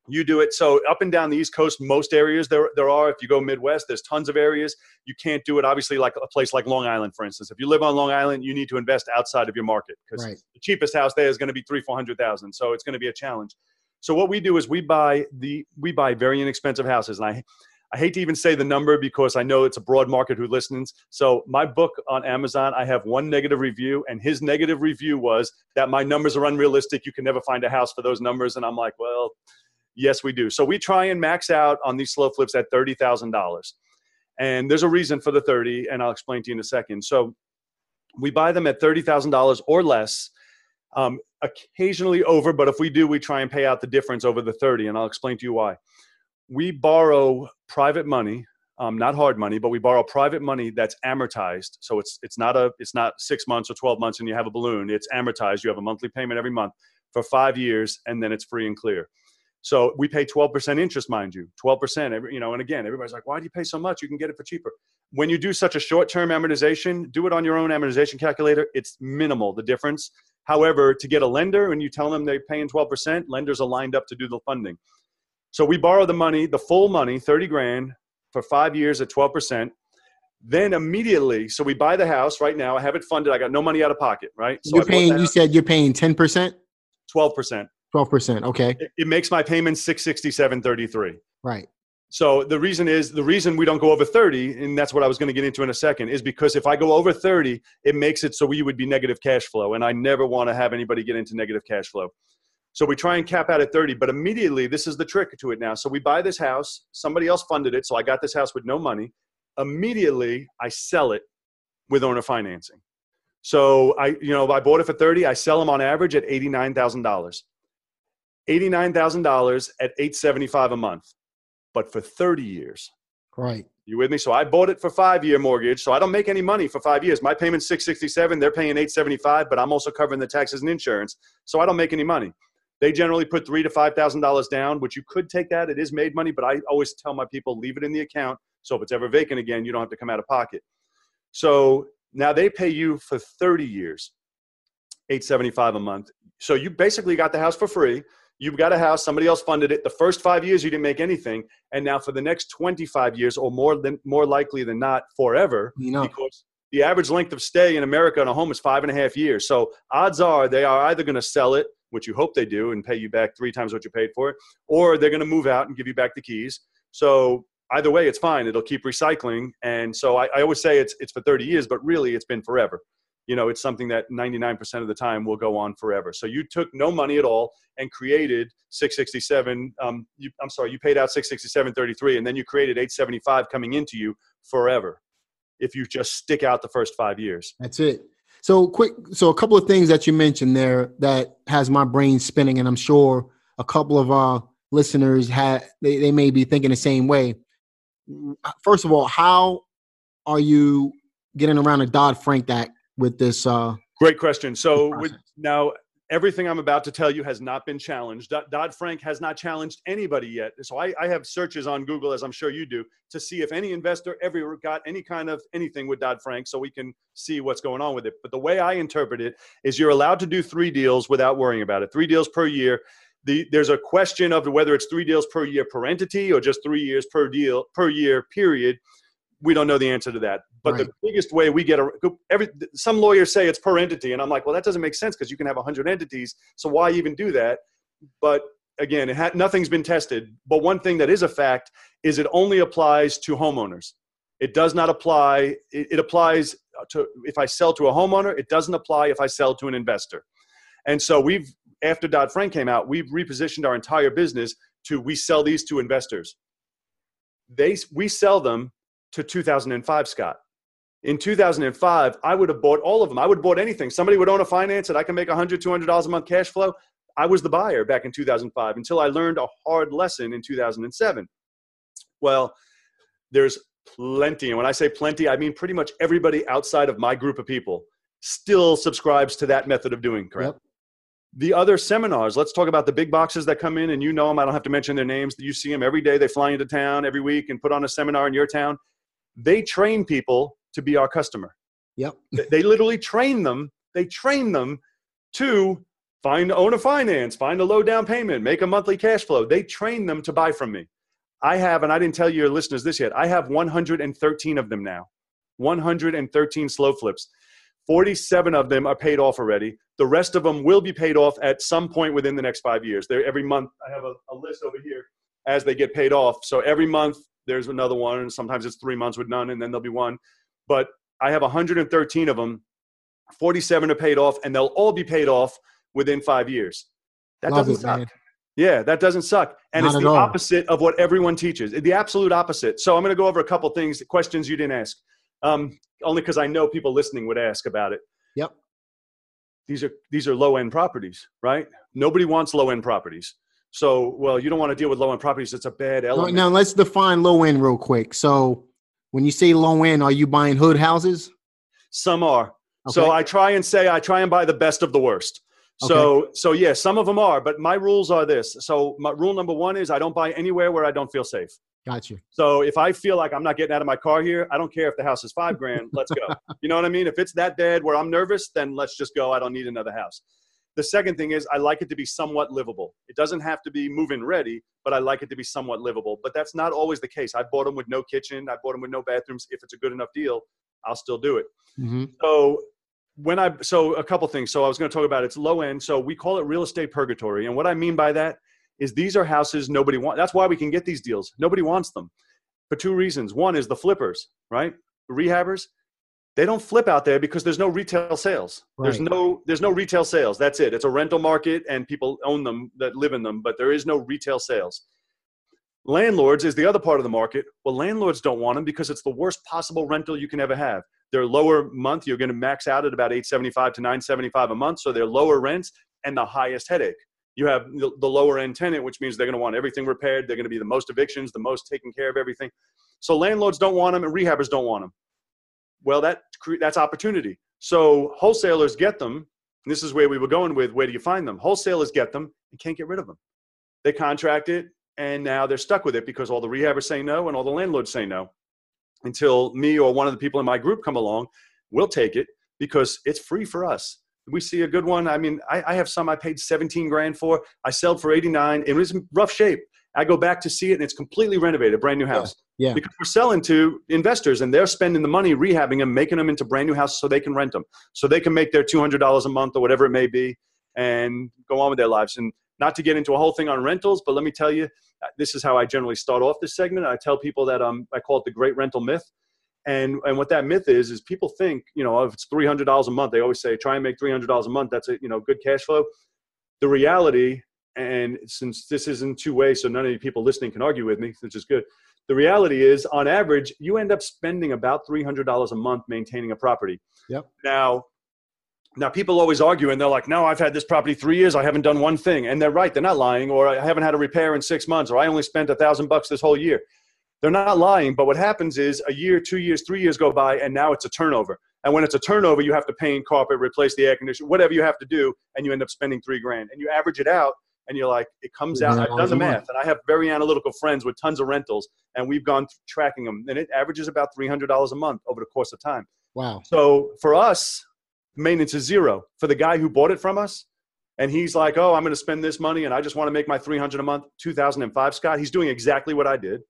You do it. So up and down the East Coast, most areas there there are. If you go Midwest, there's tons of areas. You can't do it. Obviously, like a place like Long Island, for instance. If you live on Long Island, you need to invest outside of your market because Right. the cheapest house there is going to be three four hundred thousand. So it's going to be a challenge. So what we do is we buy the we buy very inexpensive houses, and I I hate to even say the number because I know it's a broad market who listens. So my book on Amazon, I have one negative review, and his negative review was that my numbers are unrealistic. You can never find a house for those numbers. And I'm like, well, yes, we do. So we try and max out on these slow flips at thirty thousand dollars, and there's a reason for the thirty, and I'll explain to you in a second. So we buy them at thirty thousand dollars or less. Um, occasionally over, but if we do, we try and pay out the difference over the 30, and I'll explain to you why we borrow private money um, not hard money, but we borrow private money that's amortized. So it's it's not a it's not six months or twelve months and you have a balloon. It's amortized. You have a monthly payment every month for five years, and then it's free and clear. So we pay twelve percent interest, mind you, twelve percent. You know, and again, everybody's like, "Why do you pay so much? You can get it for cheaper." When you do such a short-term amortization, do it on your own amortization calculator. It's minimal the difference. However, to get a lender and you tell them they're paying twelve percent, lenders are lined up to do the funding. So we borrow the money, the full money, 30 grand for five years at 12%. Then immediately, so we buy the house right now. I have it funded. I got no money out of pocket, right? So you're paying, you said you're paying 10%? 12%. 12%. Okay. It, it makes my payment 667.33. Right. So the reason is the reason we don't go over 30, and that's what I was going to get into in a second, is because if I go over 30, it makes it so we would be negative cash flow. And I never want to have anybody get into negative cash flow. So we try and cap out at 30, but immediately this is the trick to it now. So we buy this house, somebody else funded it, so I got this house with no money. Immediately I sell it with owner financing. So I, you know, I bought it for 30, I sell them on average at $89,000. $89,000 at 875 a month, but for 30 years. Right. You with me? So I bought it for five year mortgage. So I don't make any money for five years. My payment's 667. They're paying 875, but I'm also covering the taxes and insurance. So I don't make any money. They generally put three to five thousand dollars down, which you could take that. It is made money, but I always tell my people leave it in the account. So if it's ever vacant again, you don't have to come out of pocket. So now they pay you for 30 years, 875 a month. So you basically got the house for free. You've got a house, somebody else funded it. The first five years you didn't make anything, and now for the next 25 years, or more than more likely than not, forever, you know. because the average length of stay in America in a home is five and a half years. So odds are they are either going to sell it which you hope they do, and pay you back three times what you paid for it, or they're going to move out and give you back the keys. So either way, it's fine. It'll keep recycling. And so I, I always say it's it's for 30 years, but really it's been forever. You know, it's something that 99% of the time will go on forever. So you took no money at all and created 667. Um, you, I'm sorry, you paid out 667.33, and then you created 875 coming into you forever. If you just stick out the first five years. That's it. So quick, so a couple of things that you mentioned there that has my brain spinning, and I'm sure a couple of our listeners had they, they may be thinking the same way. First of all, how are you getting around the Dodd Frank Act with this? Uh, Great question. So with, now everything I'm about to tell you has not been challenged. Dodd Frank has not challenged anybody yet. So I, I, have searches on Google, as I'm sure you do, to see if any investor ever got any kind of anything with Dodd Frank so we can see what's going on with it. But the way I interpret it is you're allowed to do three deals without worrying about it, three deals per year. The, there's a question of whether it's three deals per year per entity or just three years per deal per year period we don't know the answer to that. But right. the biggest way we get a every some lawyers say it's per entity, and I'm like, well, that doesn't make sense because you can have 100 entities, so why even do that? But again, it had, nothing's been tested. But one thing that is a fact is it only applies to homeowners. It does not apply. It, it applies to if I sell to a homeowner. It doesn't apply if I sell to an investor. And so we've after Dodd Frank came out, we've repositioned our entire business to we sell these to investors. They we sell them to 2005, Scott. In 2005, I would have bought all of them. I would have bought anything. Somebody would own a finance that I can make $100, $200 a month cash flow. I was the buyer back in 2005 until I learned a hard lesson in 2007. Well, there's plenty. And when I say plenty, I mean pretty much everybody outside of my group of people still subscribes to that method of doing, correct? Yep. The other seminars, let's talk about the big boxes that come in and you know them. I don't have to mention their names. You see them every day. They fly into town every week and put on a seminar in your town they train people to be our customer. Yep. they literally train them. They train them to find own a finance, find a low down payment, make a monthly cash flow. They train them to buy from me. I have, and I didn't tell your listeners this yet. I have 113 of them now. 113 slow flips. 47 of them are paid off already. The rest of them will be paid off at some point within the next five years. They're every month. I have a, a list over here as they get paid off. So every month there's another one, and sometimes it's three months with none, and then there'll be one. But I have 113 of them. 47 are paid off, and they'll all be paid off within five years. That Love doesn't it, suck. man. Yeah, that doesn't suck. And Not it's the all. opposite of what everyone teaches. The absolute opposite. So I'm going to go over a couple things, questions you didn't ask, um, only because I know people listening would ask about it. Yep. These are these are low end properties, right? Nobody wants low end properties. So, well, you don't want to deal with low end properties. It's a bad element. now let's define low end real quick. So when you say low end, are you buying hood houses? Some are. So I try and say I try and buy the best of the worst. So so yeah, some of them are, but my rules are this. So my rule number one is I don't buy anywhere where I don't feel safe. Got you. So if I feel like I'm not getting out of my car here, I don't care if the house is five grand. Let's go. you know what I mean? If it's that bad where I'm nervous, then let's just go. I don't need another house. The second thing is I like it to be somewhat livable. It doesn't have to be move-in ready, but I like it to be somewhat livable. But that's not always the case. I bought them with no kitchen. I bought them with no bathrooms. If it's a good enough deal, I'll still do it. hmm So when I so a couple things. So I was going to talk about it's low end. So we call it real estate purgatory. And what I mean by that is these are houses nobody wants. That's why we can get these deals. Nobody wants them for two reasons. One is the flippers, right? The rehabbers. They don't flip out there because there's no retail sales. There's no there's no retail sales. That's it. It's a rental market and people own them that live in them, but there is no retail sales. Landlords is the other part of the market. Well, landlords don't want them because it's the worst possible rental you can ever have. Their lower month, you're going to max out at about 875 to 975 a month. So they're lower rents and the highest headache. You have the the lower end tenant, which means they're going to want everything repaired. They're going to be the most evictions, the most taking care of everything. So landlords don't want them and rehabbers don't want them. Well, that that's opportunity. So wholesalers get them. And this is where we were going with where do you find them? Wholesalers get them and can't get rid of them. They contract it and now they're stuck with it because all the rehabbers say no and all the landlords say no until me or one of the people in my group come along we'll take it because it's free for us we see a good one i mean i, I have some i paid 17 grand for i sold for 89 it was in rough shape i go back to see it and it's completely renovated brand new house Yeah. because we're selling to investors and they're spending the money rehabbing them making them into brand new houses so they can rent them so they can make their $200 a month or whatever it may be and go on with their lives and not to get into a whole thing on rentals but let me tell you uh, this is how I generally start off this segment. I tell people that um, I call it the great rental myth. And, and what that myth is, is people think, you know, if it's $300 a month, they always say, try and make $300 a month. That's a, you know, good cash flow. The reality, and since this is in two ways, so none of you people listening can argue with me, which is good. The reality is, on average, you end up spending about $300 a month maintaining a property. Yep. Now, now people always argue and they're like, no, I've had this property three years. I haven't done one thing. And they're right. They're not lying. Or I haven't had a repair in six months. Or I only spent a thousand bucks this whole year. They're not lying. But what happens is a year, two years, three years go by and now it's a turnover. And when it's a turnover, you have to paint carpet, replace the air conditioner, whatever you have to do. And you end up spending three grand and you average it out. And you're like, it comes out. I've done the $300 a month. math, and I have very analytical friends with tons of rentals, and we've gone through tracking them, and it averages about three hundred dollars a month over the course of time. Wow. So for us, maintenance is zero. For the guy who bought it from us, and he's like, "Oh, I'm going to spend this money, and I just want to make my 300 a month." 2005, Scott. He's doing exactly what I did.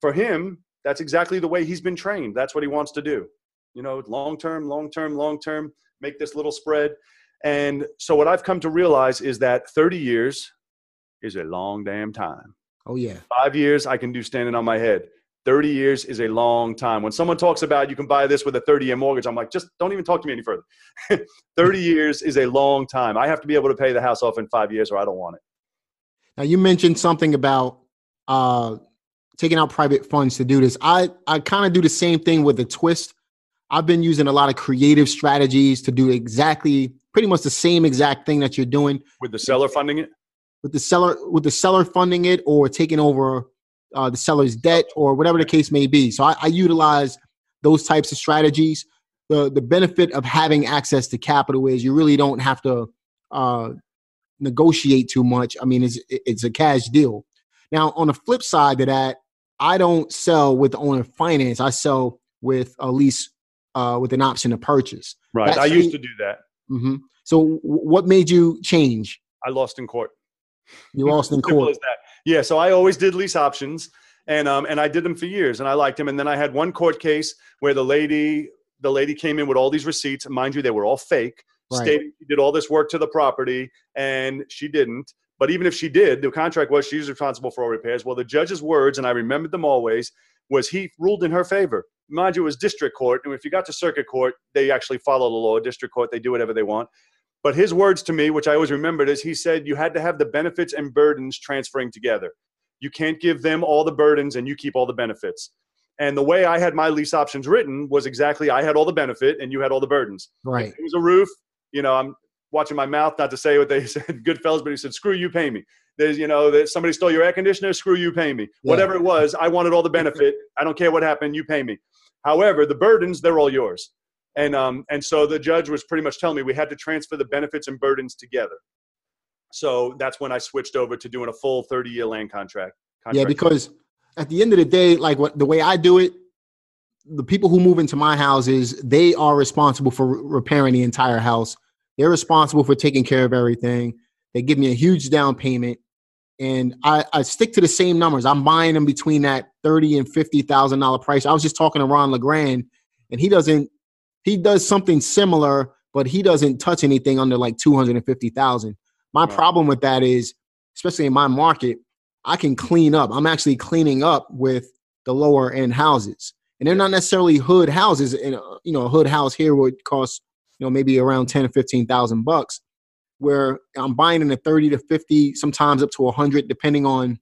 For him, that's exactly the way he's been trained. That's what he wants to do. You know, long term, long term, long term. Make this little spread. And so what I've come to realize is that 30 years is a long damn time. Oh yeah. Five years I can do standing on my head. 30 years is a long time. When someone talks about you can buy this with a 30 year mortgage, I'm like, just don't even talk to me any further. 30 years is a long time. I have to be able to pay the house off in five years or I don't want it. Now you mentioned something about uh taking out private funds to do this. I I kind of do the same thing with a twist. I've been using a lot of creative strategies to do exactly pretty much the same exact thing that you're doing With the seller funding it? with the seller with the seller funding it or taking over uh, the seller's debt or whatever the case may be. So I, I utilize those types of strategies. The the benefit of having access to capital is you really don't have to uh, negotiate too much. I mean, it's it's a cash deal. Now, on the flip side of that, I don't sell with owner finance. I sell with a lease uh, with an option to purchase. Right. That's I used to do that. hmm So, what made you change? I lost in court. You lost in court. Yeah. So I always did lease options and, um, and I did them for years and I liked them. And then I had one court case where the lady, the lady came in with all these receipts. Mind you, they were all fake. Right. Stating she did all this work to the property and she didn't. But even if she did, the contract was she's responsible for all repairs. Well, the judge's words, and I remembered them always, was he ruled in her favor. Mind you, it was district court, and if you got to circuit court, they actually follow the law. District court, they do whatever they want. But his words to me, which I always remembered, is he said you had to have the benefits and burdens transferring together. You can't give them all the burdens and you keep all the benefits. And the way I had my lease options written was exactly I had all the benefit and you had all the burdens. Right. If it was a roof, you know, I'm watching my mouth not to say what they said, Goodfellas, but he said, screw you, pay me. There's, you know, that somebody stole your air conditioner, screw you, pay me. Yeah. Whatever it was, I wanted all the benefit. I don't care what happened, you pay me. However, the burdens, they're all yours. And um, and so the judge was pretty much telling me we had to transfer the benefits and burdens together. So that's when I switched over to doing a full 30 year land contract. Yeah, because at the end of the day, like what the way I do it, the people who move into my houses, they are responsible for repairing the entire house. They're responsible for taking care of everything. They give me a huge down payment, and I, I stick to the same numbers. I'm buying them between that thirty and fifty thousand dollar price. I was just talking to Ron Legrand, and he doesn't. He does something similar, but he doesn't touch anything under like two hundred and fifty thousand. My problem with that is, especially in my market, I can clean up. I'm actually cleaning up with the lower end houses, and they're not necessarily hood houses. And uh, you know, a hood house here would cost you know maybe around ten or fifteen thousand bucks, where I'm buying in the thirty to fifty, sometimes up to a hundred, depending on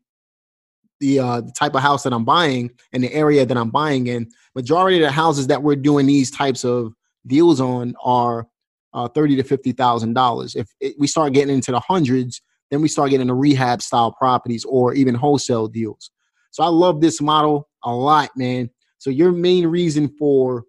the uh, the type of house that I'm buying and the area that I'm buying in. Majority of the houses that we're doing these types of deals on are uh, thirty to fifty thousand dollars. If it, we start getting into the hundreds, then we start getting the rehab style properties or even wholesale deals. So I love this model a lot, man. So your main reason for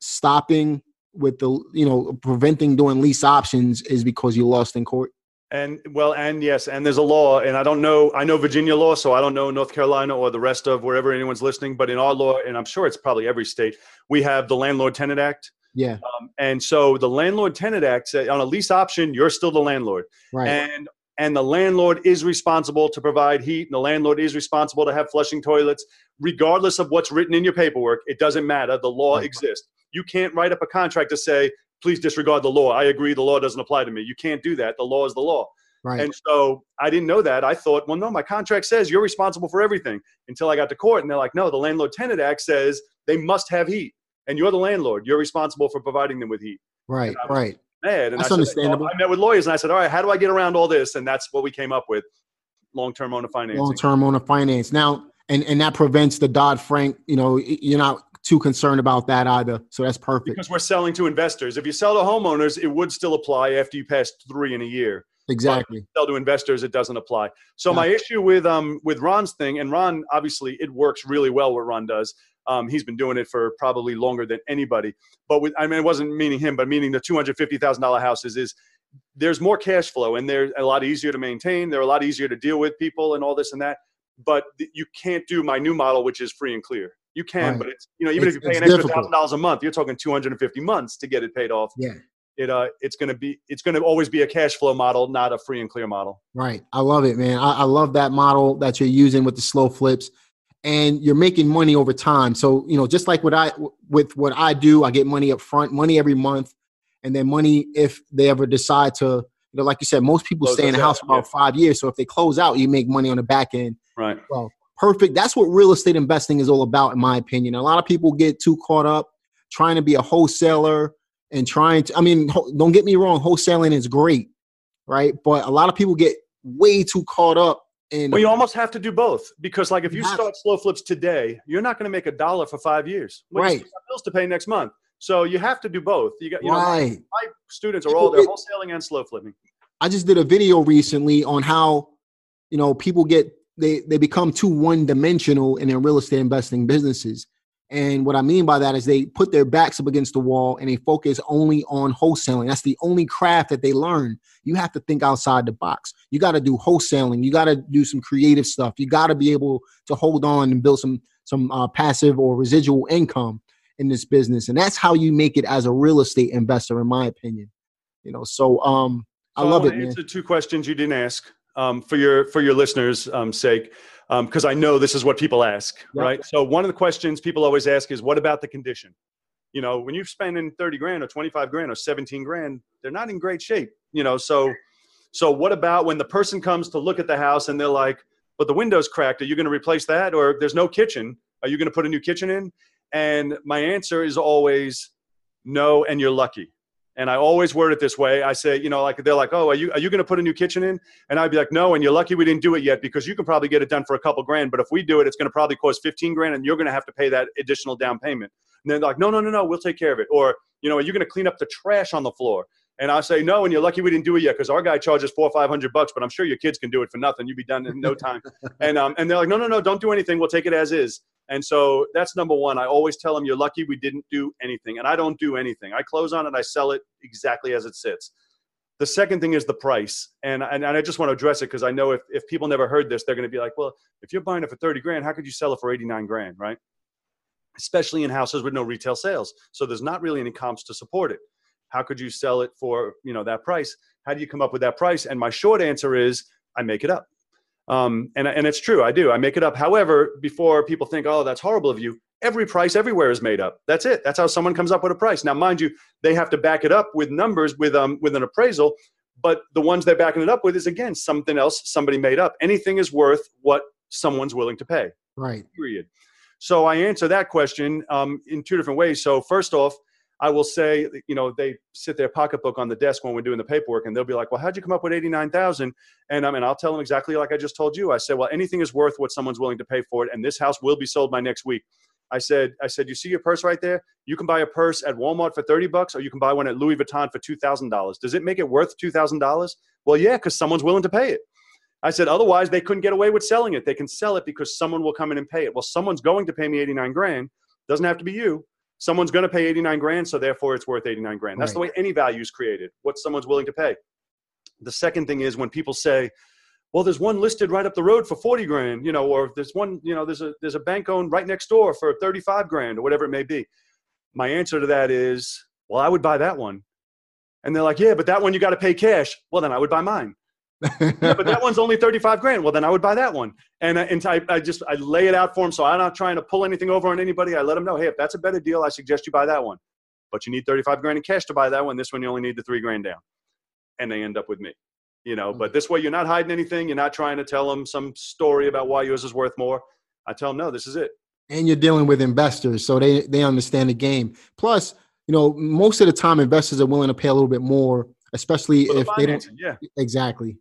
stopping with the you know preventing doing lease options is because you lost in court. And well, and yes, and there's a law, and I don't know. I know Virginia law, so I don't know North Carolina or the rest of wherever anyone's listening. But in our law, and I'm sure it's probably every state, we have the Landlord Tenant Act. Yeah, Um, and so the Landlord Tenant Act said on a lease option, you're still the landlord, right. and and the landlord is responsible to provide heat, and the landlord is responsible to have flushing toilets, regardless of what's written in your paperwork. It doesn't matter. The law Right. exists. You can't write up a contract to say, please disregard the law. I agree, the law doesn't apply to me. You can't do that. The law is the law. right. And so I didn't know that. I thought, well, no, my contract says you're responsible for everything until I got to court. And they're like, no, the Landlord Tenant Act says they must have heat. And you're the landlord. You're responsible for providing them with heat. right. Right. Mad. And That's I said, understandable. I met with lawyers and I said, all right, how do I get around all this? And that's what we came up with long term owner financing. long term owner finance. Now, and and that prevents the Dodd Frank. You know, you're not too concerned about that either. So that's perfect. Because we're selling to investors. If you sell to homeowners, it would still apply after you pass three in a year. Exactly. sell to investors, it doesn't apply. So my issue with um with Ron's thing, and Ron obviously it works really well what Ron does. Um, he's been doing it for probably longer than anybody. But with I mean, it wasn't meaning him, but meaning the two hundred fifty thousand dollar houses is there's more cash flow and they're a lot easier to maintain. They're a lot easier to deal with people and all this and that. But you can't do my new model, which is free and clear. You can, Right. but it's you know even It's- if you pay an extra thousand dollars a month, you're talking two hundred and fifty months to get it paid off. Yeah. It uh, it's gonna be it's gonna always be a cash flow model, not a free and clear model. Right. I love it, man. I, I love that model that you're using with the slow flips. And you're making money over time. So, you know, just like what I with what I do, I get money up front, money every month, and then money if they ever decide to, you know, like you said, most people Close stay in the house for about five years. So if they close out, you make money on the back end. Right. Perfect. That's what real estate investing is all about, in my opinion. A lot of people get too caught up trying to be a wholesaler and trying to. I mean, don't get me wrong, wholesaling is great, right? But a lot of people get way too caught up in. Well, you almost have to do both because, like, if You start slow flips today, you're not going to make a dollar for five years. Well, Right. bills to pay next month, so you have to do both. You got, you know, my, right. my students are all they're wholesaling and slow flipping. I just did a video recently on how, you know, people get they they become too one dimensional in their real estate investing businesses. And what I mean by that is they put their backs up against the wall and they focus only on wholesaling. That's the only craft that they learn. You have to think outside the box. You got to do wholesaling. You got to do some creative stuff. You got to be able to hold on and build some some uh, passive or residual income in this business. And that's how you make it as a real estate investor, in my opinion. You know, so um, I So love wanna it, man. Answer two questions you didn't ask um, for your for your listeners' um, sake, because I know this is what people ask, right? So one of the questions people always ask is, "What about the condition?" You know, when you're spending thirty grand or twenty five grand or seventeen grand, they're not in great shape. You know, so So what about when the person comes to look at the house and they're like, but the window's cracked. Are you going to replace that? Or there's no kitchen. Are you going to put a new kitchen in? And my answer is always no, and you're lucky. And I always word it this way. I say, you know, like they're like, oh, are you are you going to put a new kitchen in? And I'd be like, no, and you're lucky we didn't do it yet because you can probably get it done for a couple grand. But if we do it, it's going to probably cost 15 grand, and you're going to have to pay that additional down payment. And they're like, no, no, no, no, we'll take care of it. Or, you know, are you going to clean up the trash on the floor? And I say, no, and you're lucky we didn't do it yet because our guy charges four or five hundred bucks, but I'm sure your kids can do it for nothing. You'd be done in no time. and um, and they're like, no, no, no, don't do anything. We'll take it as is. And so that's number one. I always tell them, you're lucky we didn't do anything. And I don't do anything. I close on it, I sell it exactly as it sits. The second thing is the price. And, and, and I just want to address it because I know if, if people never heard this, they're going to be like, well, if you're buying it for 30 grand, how could you sell it for 89 grand, right? Especially in houses with no retail sales. So there's not really any comps to support it. How could you sell it for, you know, that price? How do you come up with that price? And my short answer is I make it up. Um, and, and it's true, I do. I make it up. However, before people think, oh, that's horrible of you, every price everywhere is made up. That's it. That's how someone comes up with a price. Now, mind you, they have to back it up with numbers, with um, with an appraisal. But the ones they're backing it up with is again something else somebody made up. Anything is worth what someone's willing to pay. Right. Period. So I answer that question um, in two different ways. So first off, I will say, you know, they sit their pocketbook on the desk when we're doing the paperwork, and they'll be like, "Well, how'd you come up with eighty-nine thousand? And I mean, I'll tell them exactly like I just told you. I said, "Well, anything is worth what someone's willing to pay for it, and this house will be sold by next week." I said, "I said, you see your purse right there? You can buy a purse at Walmart for thirty bucks, or you can buy one at Louis Vuitton for two thousand dollars. Does it make it worth two thousand dollars? Well, yeah, because someone's willing to pay it." I said, otherwise they couldn't get away with selling it. They can sell it because someone will come in and pay it. Well, someone's going to pay me 89 grand. Doesn't have to be you someone's going to pay 89 grand, so therefore it's worth 89 grand. That's right. the way any value is created, what someone's willing to pay. The second thing is when people say, well, there's one listed right up the road for 40 grand, you know, or there's one, you know, there's a, there's a bank owned right next door for 35 grand or whatever it may be. My answer to that is, well, I would buy that one. And they're like, yeah, but that one you got to pay cash. Well, then I would buy mine yeah, but that one's only 35 grand. Well, then I would buy that one. And, uh, and I, I just, I lay it out for them. So I'm not trying to pull anything over on anybody. I let them know, hey, if that's a better deal, I suggest you buy that one. But you need 35 grand in cash to buy that one. This one, you only need the three grand down. And they end up with me, you know, but this way you're not hiding anything. You're not trying to tell them some story about why yours is worth more. I tell them, no, this is it. And you're dealing with investors. So they, they understand the game. Plus, you know, most of the time investors are willing to pay a little bit more, especially if they don't. Yeah, exactly.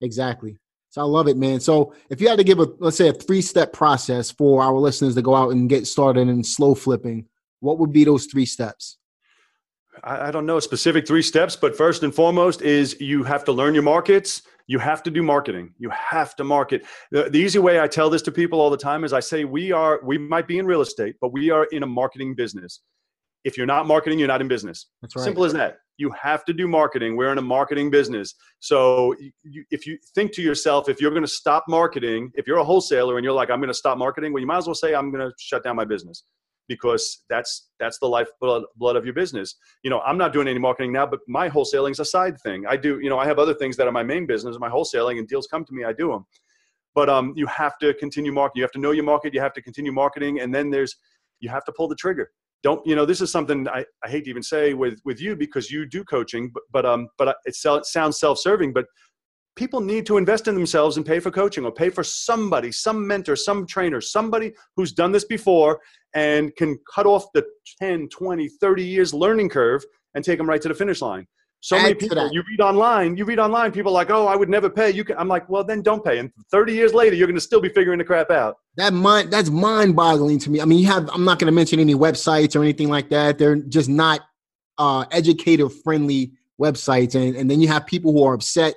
Exactly. So I love it, man. So if you had to give a let's say a three step process for our listeners to go out and get started in slow flipping, what would be those three steps? I, don't know specific three steps, but first and foremost is you have to learn your markets. You have to do marketing. You have to market. The, the easy way I tell this to people all the time is I say we are we might be in real estate, but we are in a marketing business. If you're not marketing, you're not in business. That's right. Simple as that. You have to do marketing. We're in a marketing business. So you, if you think to yourself, if you're going to stop marketing, if you're a wholesaler and you're like, I'm going to stop marketing, well, you might as well say, I'm going to shut down my business because that's that's the lifeblood blood of your business. You know, I'm not doing any marketing now, but my wholesaling is a side thing. I do, you know, I have other things that are my main business, my wholesaling, and deals come to me, I do them. But um, you have to continue marketing. You have to know your market. You have to continue marketing, and then there's you have to pull the trigger don't you know this is something I, I hate to even say with with you because you do coaching but but um but it sounds self-serving but people need to invest in themselves and pay for coaching or pay for somebody some mentor some trainer somebody who's done this before and can cut off the 10 20 30 years learning curve and take them right to the finish line so Add many people you read online you read online people like oh i would never pay. You can i'm like well then don't pay. And 30 years later you're going to still be figuring the crap out. That mind that's mind boggling to me. I mean you have i'm not going to mention any websites or anything like that. They're just not uh educator friendly websites. And, and then you have people who are upset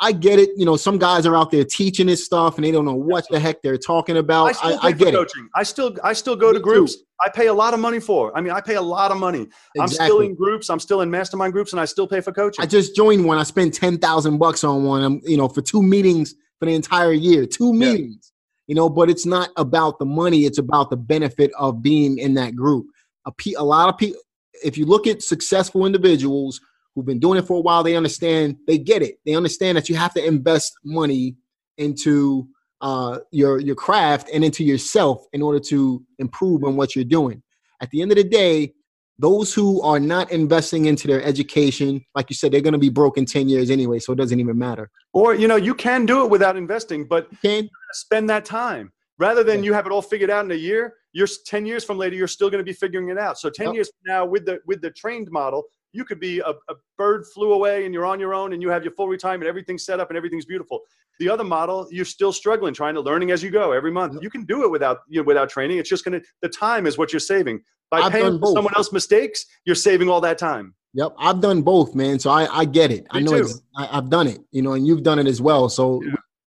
I get it. You know, some guys are out there teaching this stuff and they don't know what the heck they're talking about. I, I, I get coaching. it. I still I still go Me to groups. Too. I pay a lot of money for. I mean, I pay a lot of money. Exactly. I'm still in groups. I'm still in mastermind groups, and I still pay for coaching. I just joined one. I spent ten thousand bucks on one. I'm, you know, for two meetings for the entire year. Two meetings. Yeah. You know, but it's not about the money. It's about the benefit of being in that group. A, a lot of people. If you look at successful individuals who've been doing it for a while, they understand, they get it. They understand that you have to invest money into uh, your your craft and into yourself in order to improve on what you're doing. At the end of the day, those who are not investing into their education, like you said, they're going to be broke in 10 years anyway, so it doesn't even matter. Or, you know, you can do it without investing, but you can spend that time rather than you have it all figured out in a year. You're 10 years from later, you're still going to be figuring it out. So 10 yep. years from now with the, with the trained model, you could be a, a, bird flew away and you're on your own and you have your full retirement, everything's set up and everything's beautiful. The other model, you're still struggling, trying to learning as you go every month. You can do it without you know, without training. It's just gonna the time is what you're saving. By I've paying for someone else's mistakes, you're saving all that time. Yep, I've done both, man. So I, I get it. Me I know I, have done it, you know, and you've done it as well. So yeah.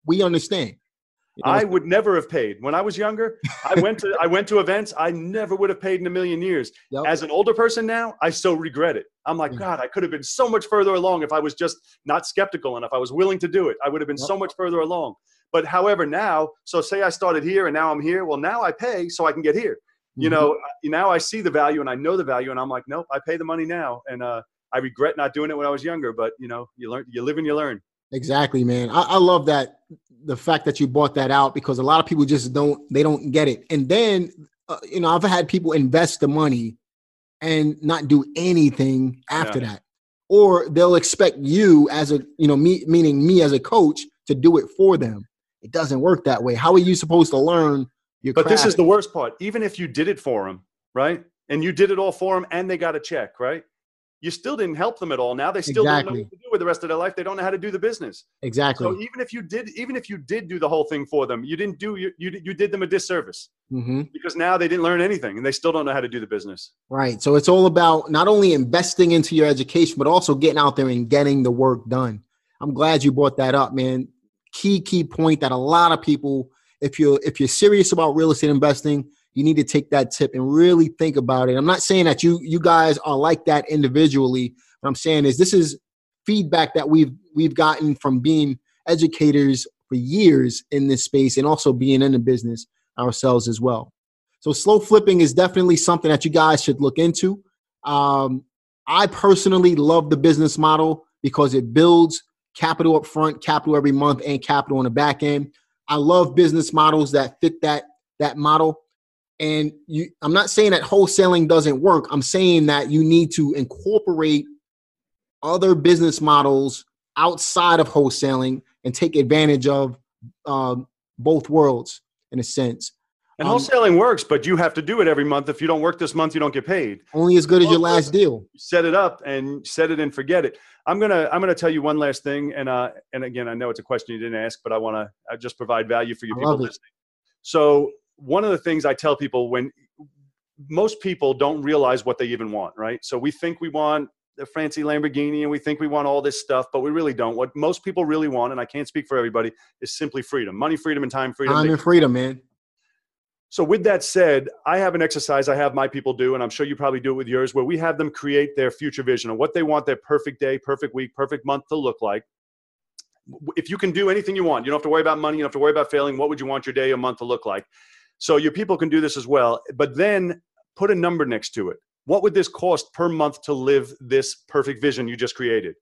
we understand. You know? I would never have paid when I was younger. I went to I went to events. I never would have paid in a million years. Yep. As an older person now, I so regret it. I'm like, yeah. God, I could have been so much further along if I was just not skeptical enough. I was willing to do it. I would have been yep. so much further along. But however, now, so say I started here and now I'm here. Well, now I pay so I can get here. Mm-hmm. You know, now I see the value and I know the value, and I'm like, nope, I pay the money now, and uh, I regret not doing it when I was younger. But you know, you learn, you live and you learn. Exactly, man. I, I love that the fact that you bought that out because a lot of people just don't they don't get it. And then uh, you know, I've had people invest the money and not do anything after yeah. that, or they'll expect you as a you know me meaning me as a coach to do it for them. It doesn't work that way. How are you supposed to learn your? But craft? this is the worst part. Even if you did it for them, right? And you did it all for them, and they got a check, right? You still didn't help them at all. Now they still exactly. don't know what to do with the rest of their life. They don't know how to do the business. Exactly. So even if you did, even if you did do the whole thing for them, you didn't do you you, you did them a disservice mm-hmm. because now they didn't learn anything and they still don't know how to do the business. Right. So it's all about not only investing into your education but also getting out there and getting the work done. I'm glad you brought that up, man. Key key point that a lot of people, if you're if you're serious about real estate investing you need to take that tip and really think about it. I'm not saying that you you guys are like that individually. What I'm saying is this is feedback that we've we've gotten from being educators for years in this space and also being in the business ourselves as well. So slow flipping is definitely something that you guys should look into. Um, I personally love the business model because it builds capital up front, capital every month, and capital on the back end. I love business models that fit that that model. And you, I'm not saying that wholesaling doesn't work. I'm saying that you need to incorporate other business models outside of wholesaling and take advantage of um, both worlds in a sense. And um, wholesaling works, but you have to do it every month. If you don't work this month, you don't get paid. Only as good as your last deal. Set it up and set it and forget it. I'm gonna I'm gonna tell you one last thing, and uh and again I know it's a question you didn't ask, but I want to just provide value for you people listening. So one of the things I tell people when most people don't realize what they even want, right? So we think we want a fancy Lamborghini and we think we want all this stuff, but we really don't. What most people really want, and I can't speak for everybody, is simply freedom money, freedom, and time freedom. Time and freedom, man. So, with that said, I have an exercise I have my people do, and I'm sure you probably do it with yours, where we have them create their future vision of what they want their perfect day, perfect week, perfect month to look like. If you can do anything you want, you don't have to worry about money, you don't have to worry about failing. What would you want your day or month to look like? So your people can do this as well, but then put a number next to it. What would this cost per month to live this perfect vision you just created?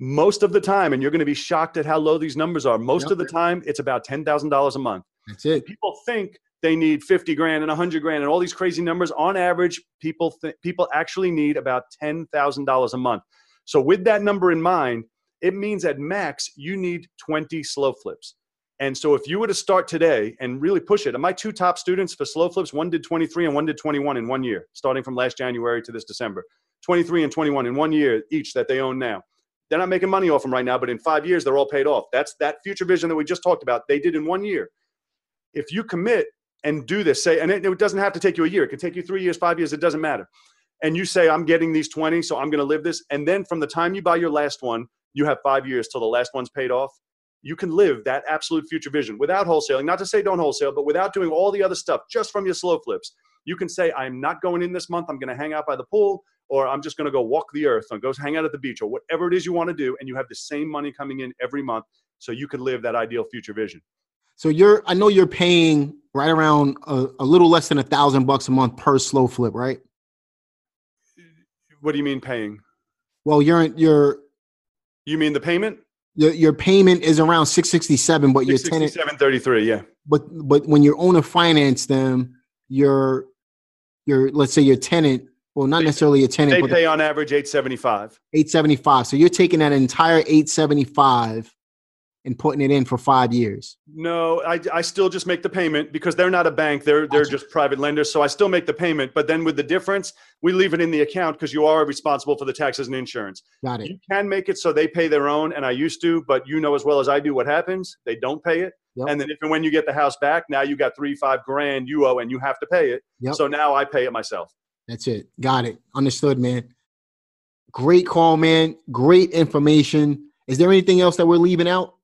Most of the time, and you're going to be shocked at how low these numbers are. Most yep. of the time, it's about ten thousand dollars a month. That's it. People think they need 50 grand and 100 grand and all these crazy numbers on average people th- people actually need about $10,000 a month so with that number in mind it means at max you need 20 slow flips and so if you were to start today and really push it, and my two top students for slow flips, one did 23 and one did 21 in one year, starting from last January to this December. 23 and 21 in one year each that they own now. They're not making money off them right now, but in five years, they're all paid off. That's that future vision that we just talked about. They did in one year. If you commit and do this, say, and it, it doesn't have to take you a year, it can take you three years, five years, it doesn't matter. And you say, I'm getting these 20, so I'm going to live this. And then from the time you buy your last one, you have five years till the last one's paid off you can live that absolute future vision without wholesaling. Not to say don't wholesale, but without doing all the other stuff just from your slow flips. You can say, I'm not going in this month. I'm going to hang out by the pool, or I'm just going to go walk the earth and go hang out at the beach, or whatever it is you want to do. And you have the same money coming in every month. So you can live that ideal future vision. So you're, I know you're paying right around a, a little less than a thousand bucks a month per slow flip, right? What do you mean paying? Well, you're, you're, you mean the payment? Your, your payment is around 667 but your tenant 733 yeah but but when you're owner finance them your your let's say your tenant Well, not necessarily a tenant. They but pay on average eight seventy five. eight seventy five. So you're taking that entire eight seventy five and putting it in for five years. No, I, I still just make the payment because they're not a bank. They're they're just private lenders. So I still make the payment, but then with the difference, we leave it in the account because you are responsible for the taxes and insurance. Got it. You can make it so they pay their own, and I used to, but you know as well as I do what happens. They don't pay it, Yep. and then if and when you get the house back, now you got three five grand you owe, and you have to pay it. Yep. So now I pay it myself. That's it. Got it. Understood, man. Great call, man. Great information. Is there anything else that we're leaving out?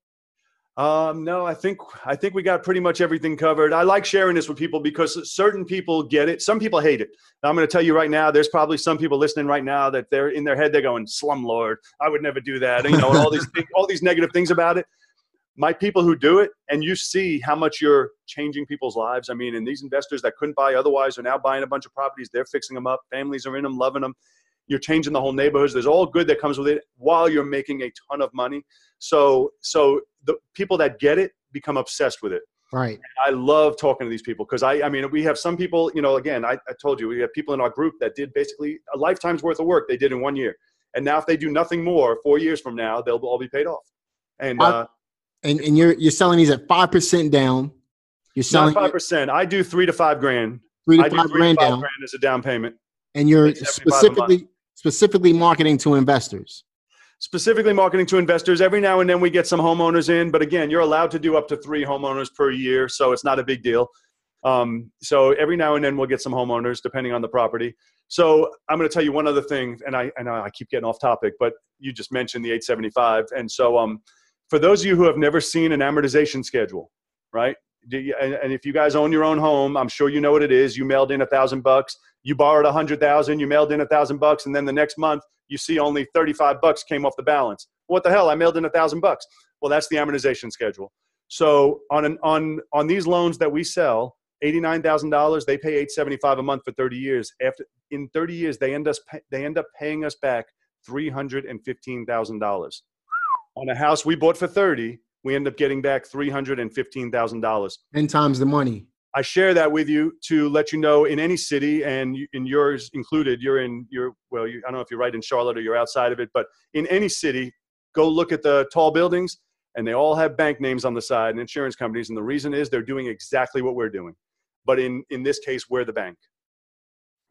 Um, no, I think I think we got pretty much everything covered. I like sharing this with people because certain people get it. Some people hate it. I'm going to tell you right now. There's probably some people listening right now that they're in their head. They're going, "Slumlord, I would never do that." You know, all these things, all these negative things about it. My people who do it, and you see how much you're changing people's lives. I mean, and these investors that couldn't buy otherwise are now buying a bunch of properties. They're fixing them up. Families are in them, loving them. You're changing the whole neighborhoods. There's all good that comes with it while you're making a ton of money. So, so the people that get it become obsessed with it. Right. I love talking to these people because I, I mean, we have some people, you know, again, I, I told you, we have people in our group that did basically a lifetime's worth of work they did in one year. And now if they do nothing more, four years from now, they'll all be paid off. And Wow. uh, And and you're you're selling these at five percent down. You're selling 5%. I do three to five grand. three I to do five three grand to five down, grand as a down payment. and you're 75 a month. specifically specifically marketing to investors. Specifically marketing to investors. Every now and then we get some homeowners in, but again, you're allowed to do up to three homeowners per year, so it's not a big deal. Um, so every now and then we'll get some homeowners depending on the property. So I'm going to tell you one other thing, and I, I know I keep getting off topic, but you just mentioned the 875, and so um, for those of you who have never seen an amortization schedule, right? And, and if you guys own your own home, I'm sure you know what it is. You mailed in a thousand bucks, you borrowed a hundred thousand, you mailed in a thousand bucks, and then the next month you see only 35 bucks came off the balance. What the hell? I mailed in a thousand bucks. Well, that's the amortization schedule. So on an, on on these loans that we sell, eighty-nine thousand dollars, they pay eight seventy-five a month for thirty years. After in thirty years, they end us they end up paying us back three hundred and fifteen thousand dollars. On a house we bought for thirty, we end up getting back three hundred and fifteen thousand dollars. Ten times the money. I share that with you to let you know in any city and in yours included, you're in your, well, you, I don't know if you're right in Charlotte or you're outside of it, but in any city, go look at the tall buildings and they all have bank names on the side and insurance companies. And the reason is they're doing exactly what we're doing. But in, in this case, we're the bank.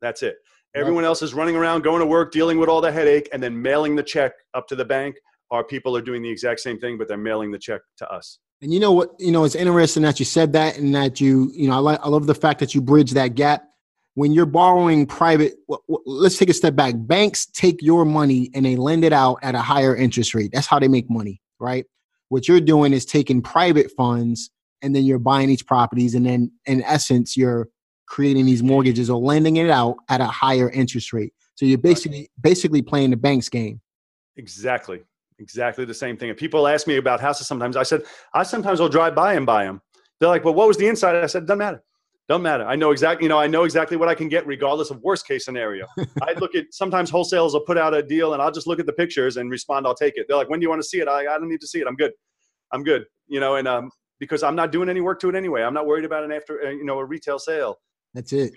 That's it. Everyone else is running around, going to work, dealing with all the headache, and then mailing the check up to the bank. Our people are doing the exact same thing, but they're mailing the check to us. And you know what? You know, it's interesting that you said that and that you, you know, I like, I love the fact that you bridge that gap. When you're borrowing private, w- w- let's take a step back. Banks take your money and they lend it out at a higher interest rate. That's how they make money, right? What you're doing is taking private funds and then you're buying these properties, and then in essence, you're creating these mortgages or lending it out at a higher interest rate. So you're basically basically playing the bank's game. Exactly. Exactly the same thing. And people ask me about houses sometimes. I said, I sometimes will drive by and buy them. They're like, well, what was the inside? I said, doesn't matter. Doesn't matter. I know exactly, you know, I know exactly what I can get regardless of worst case scenario. I look at sometimes wholesalers will put out a deal and I'll just look at the pictures and respond, I'll take it. They're like, when do you want to see it? I, I don't need to see it. I'm good. I'm good. You know, and um, because I'm not doing any work to it anyway. I'm not worried about an after, uh, you know, a retail sale. That's it.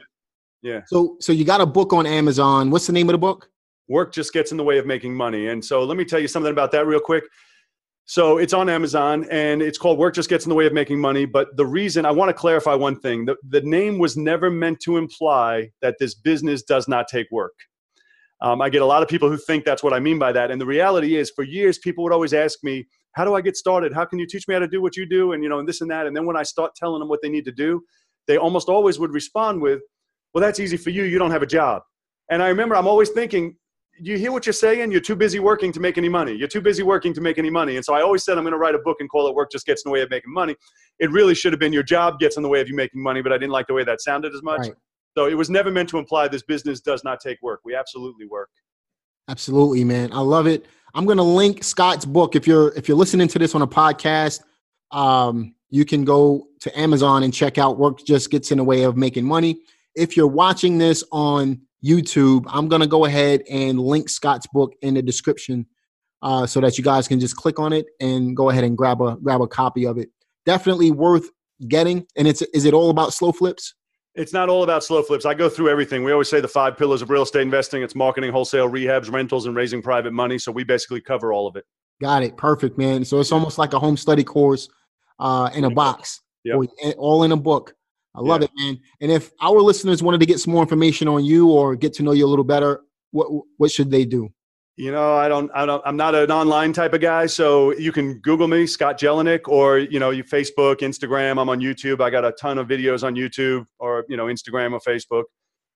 Yeah. So so you got a book on Amazon. What's the name of the book? Work just gets in the way of making money. And so let me tell you something about that real quick. So it's on Amazon and it's called Work Just Gets in the Way of Making Money. But the reason I want to clarify one thing the, the name was never meant to imply that this business does not take work. Um, I get a lot of people who think that's what I mean by that. And the reality is, for years, people would always ask me, How do I get started? How can you teach me how to do what you do? And, you know, and this and that. And then when I start telling them what they need to do, they almost always would respond with, Well, that's easy for you. You don't have a job. And I remember I'm always thinking, you hear what you're saying? You're too busy working to make any money. You're too busy working to make any money. And so I always said I'm going to write a book and call it Work Just Gets in the Way of Making Money. It really should have been Your Job Gets in the Way of You Making Money, but I didn't like the way that sounded as much. Right. So it was never meant to imply this business does not take work. We absolutely work. Absolutely, man. I love it. I'm gonna link Scott's book. If you're if you're listening to this on a podcast, um, you can go to Amazon and check out Work Just Gets in the Way of Making Money. If you're watching this on YouTube, I'm gonna go ahead and link Scott's book in the description uh, so that you guys can just click on it and go ahead and grab a grab a copy of it. Definitely worth getting. And it's is it all about slow flips? it's not all about slow flips. I go through everything. We always say the five pillars of real estate investing. It's marketing, wholesale, rehabs, rentals, and raising private money. So we basically cover all of it. Got it. Perfect, man. So it's almost like a home study course uh, in a box, Yep. all in a book. I love Yeah. it, man. And if our listeners wanted to get some more information on you or get to know you a little better, what what should they do? You know, I don't, I don't, I'm not an online type of guy. So you can Google me, Scott Jelinek, or, you know, you Facebook, Instagram. I'm on YouTube. I got a ton of videos on YouTube or, you know, Instagram or Facebook.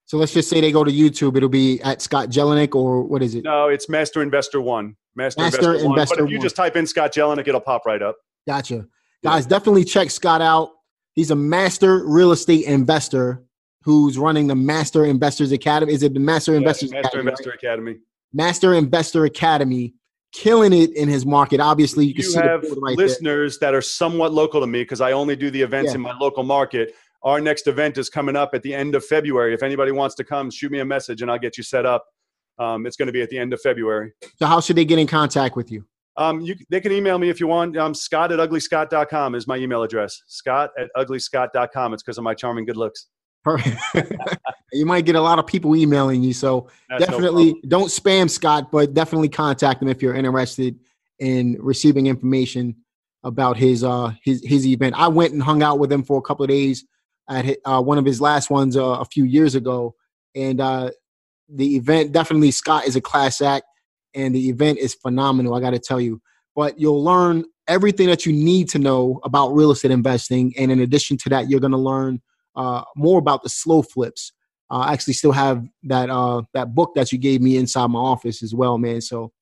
So let's just say they go to YouTube. It'll be at Scott Jelinek or what is it? No, it's Master Investor One. Master, Master Investor, One. Investor But if you One. just type in Scott Jelinek, it'll pop right up. Gotcha. Guys, definitely check Scott out. He's a master real estate investor who's running the Master Investors Academy. Is it the Master Yeah, Investors Master Academy? right? Investor Academy. Master Investor Academy, killing it in his market. Obviously, you can you see have right there. listeners that are somewhat local to me because I only do the events Yeah. in my local market. Our next event is coming up at the end of February. If anybody wants to come, shoot me a message and I'll get you set up. Um, it's going to be at the end of February. So, how should they get in contact with you? Um, you, they can email me if you want. Um, Scott at uglyscott.com is my email address. Scott at uglyscott.com. It's because of my charming good looks. Perfect. you might get a lot of people emailing you. So, That's definitely problem. don't spam Scott, but definitely contact him if you're interested in receiving information about his uh his his event. I went and hung out with him for a couple of days at uh, one of his last ones uh, a few years ago, and uh, the event definitely Scott is a class act, and the event is phenomenal. I got to tell you, but you'll learn everything that you need to know about real estate investing, and in addition to that, you're going to learn uh, more about the slow flips. Uh, I actually still have that uh, that book that you gave me inside my office as well, man. So,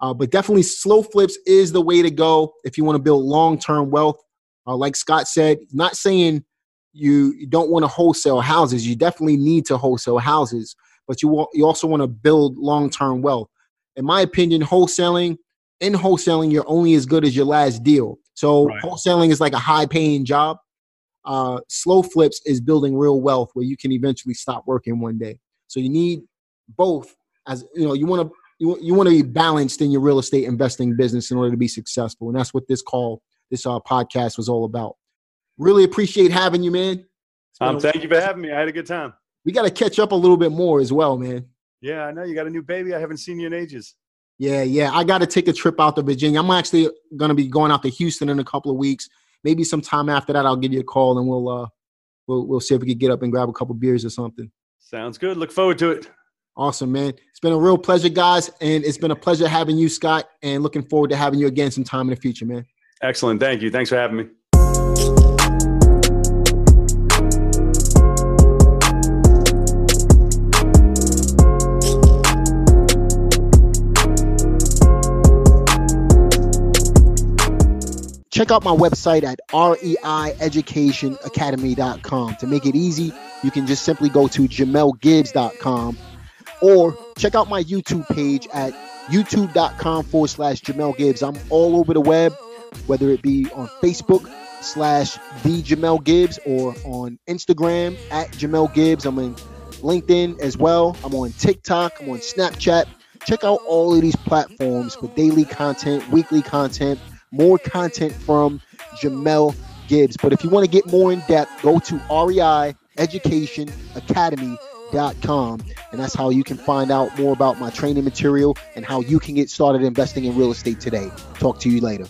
uh, but definitely slow flips is the way to go if you want to build long term wealth. Uh, like Scott said, not saying you, don't want to wholesale houses. You definitely need to wholesale houses, but you you also want to build long term wealth. In my opinion, wholesaling in wholesaling, you're only as good as your last deal. So Right. wholesaling is like a high paying job uh, slow flips is building real wealth where you can eventually stop working one day. So you need both. As you know, you want to you, you want to be balanced in your real estate investing business in order to be successful, and that's what this call, this uh, podcast was all about. Really appreciate having you, man. Um, thank you for having me. I had a good time. We got to catch up a little bit more as well, man. Yeah, I know you got a new baby. I haven't seen you in ages. Yeah, yeah. I got to take a trip out to Virginia. I'm actually going to be going out to Houston in a couple of weeks. Maybe sometime after that, I'll give you a call and we'll uh we'll we'll see if we can get up and grab a couple beers or something. Sounds good. Look forward to it. Awesome, man. It's been a real pleasure, guys, and it's been a pleasure having you, Scott, and looking forward to having you again sometime in the future, man. Excellent. Thank you. Thanks for having me. Check out my website at reieducationacademy.com. To make it easy, you can just simply go to jamelgibbs.com or check out my YouTube page at youtube.com forward slash Jamel Gibbs. I'm all over the web, whether it be on Facebook slash the Jamel Gibbs or on Instagram at Jamel Gibbs. I'm in LinkedIn as well. I'm on TikTok. I'm on Snapchat. Check out all of these platforms for daily content, weekly content, more content from Jamel Gibbs. But if you want to get more in depth, go to reieducationacademy.com. And that's how you can find out more about my training material and how you can get started investing in real estate today. Talk to you later.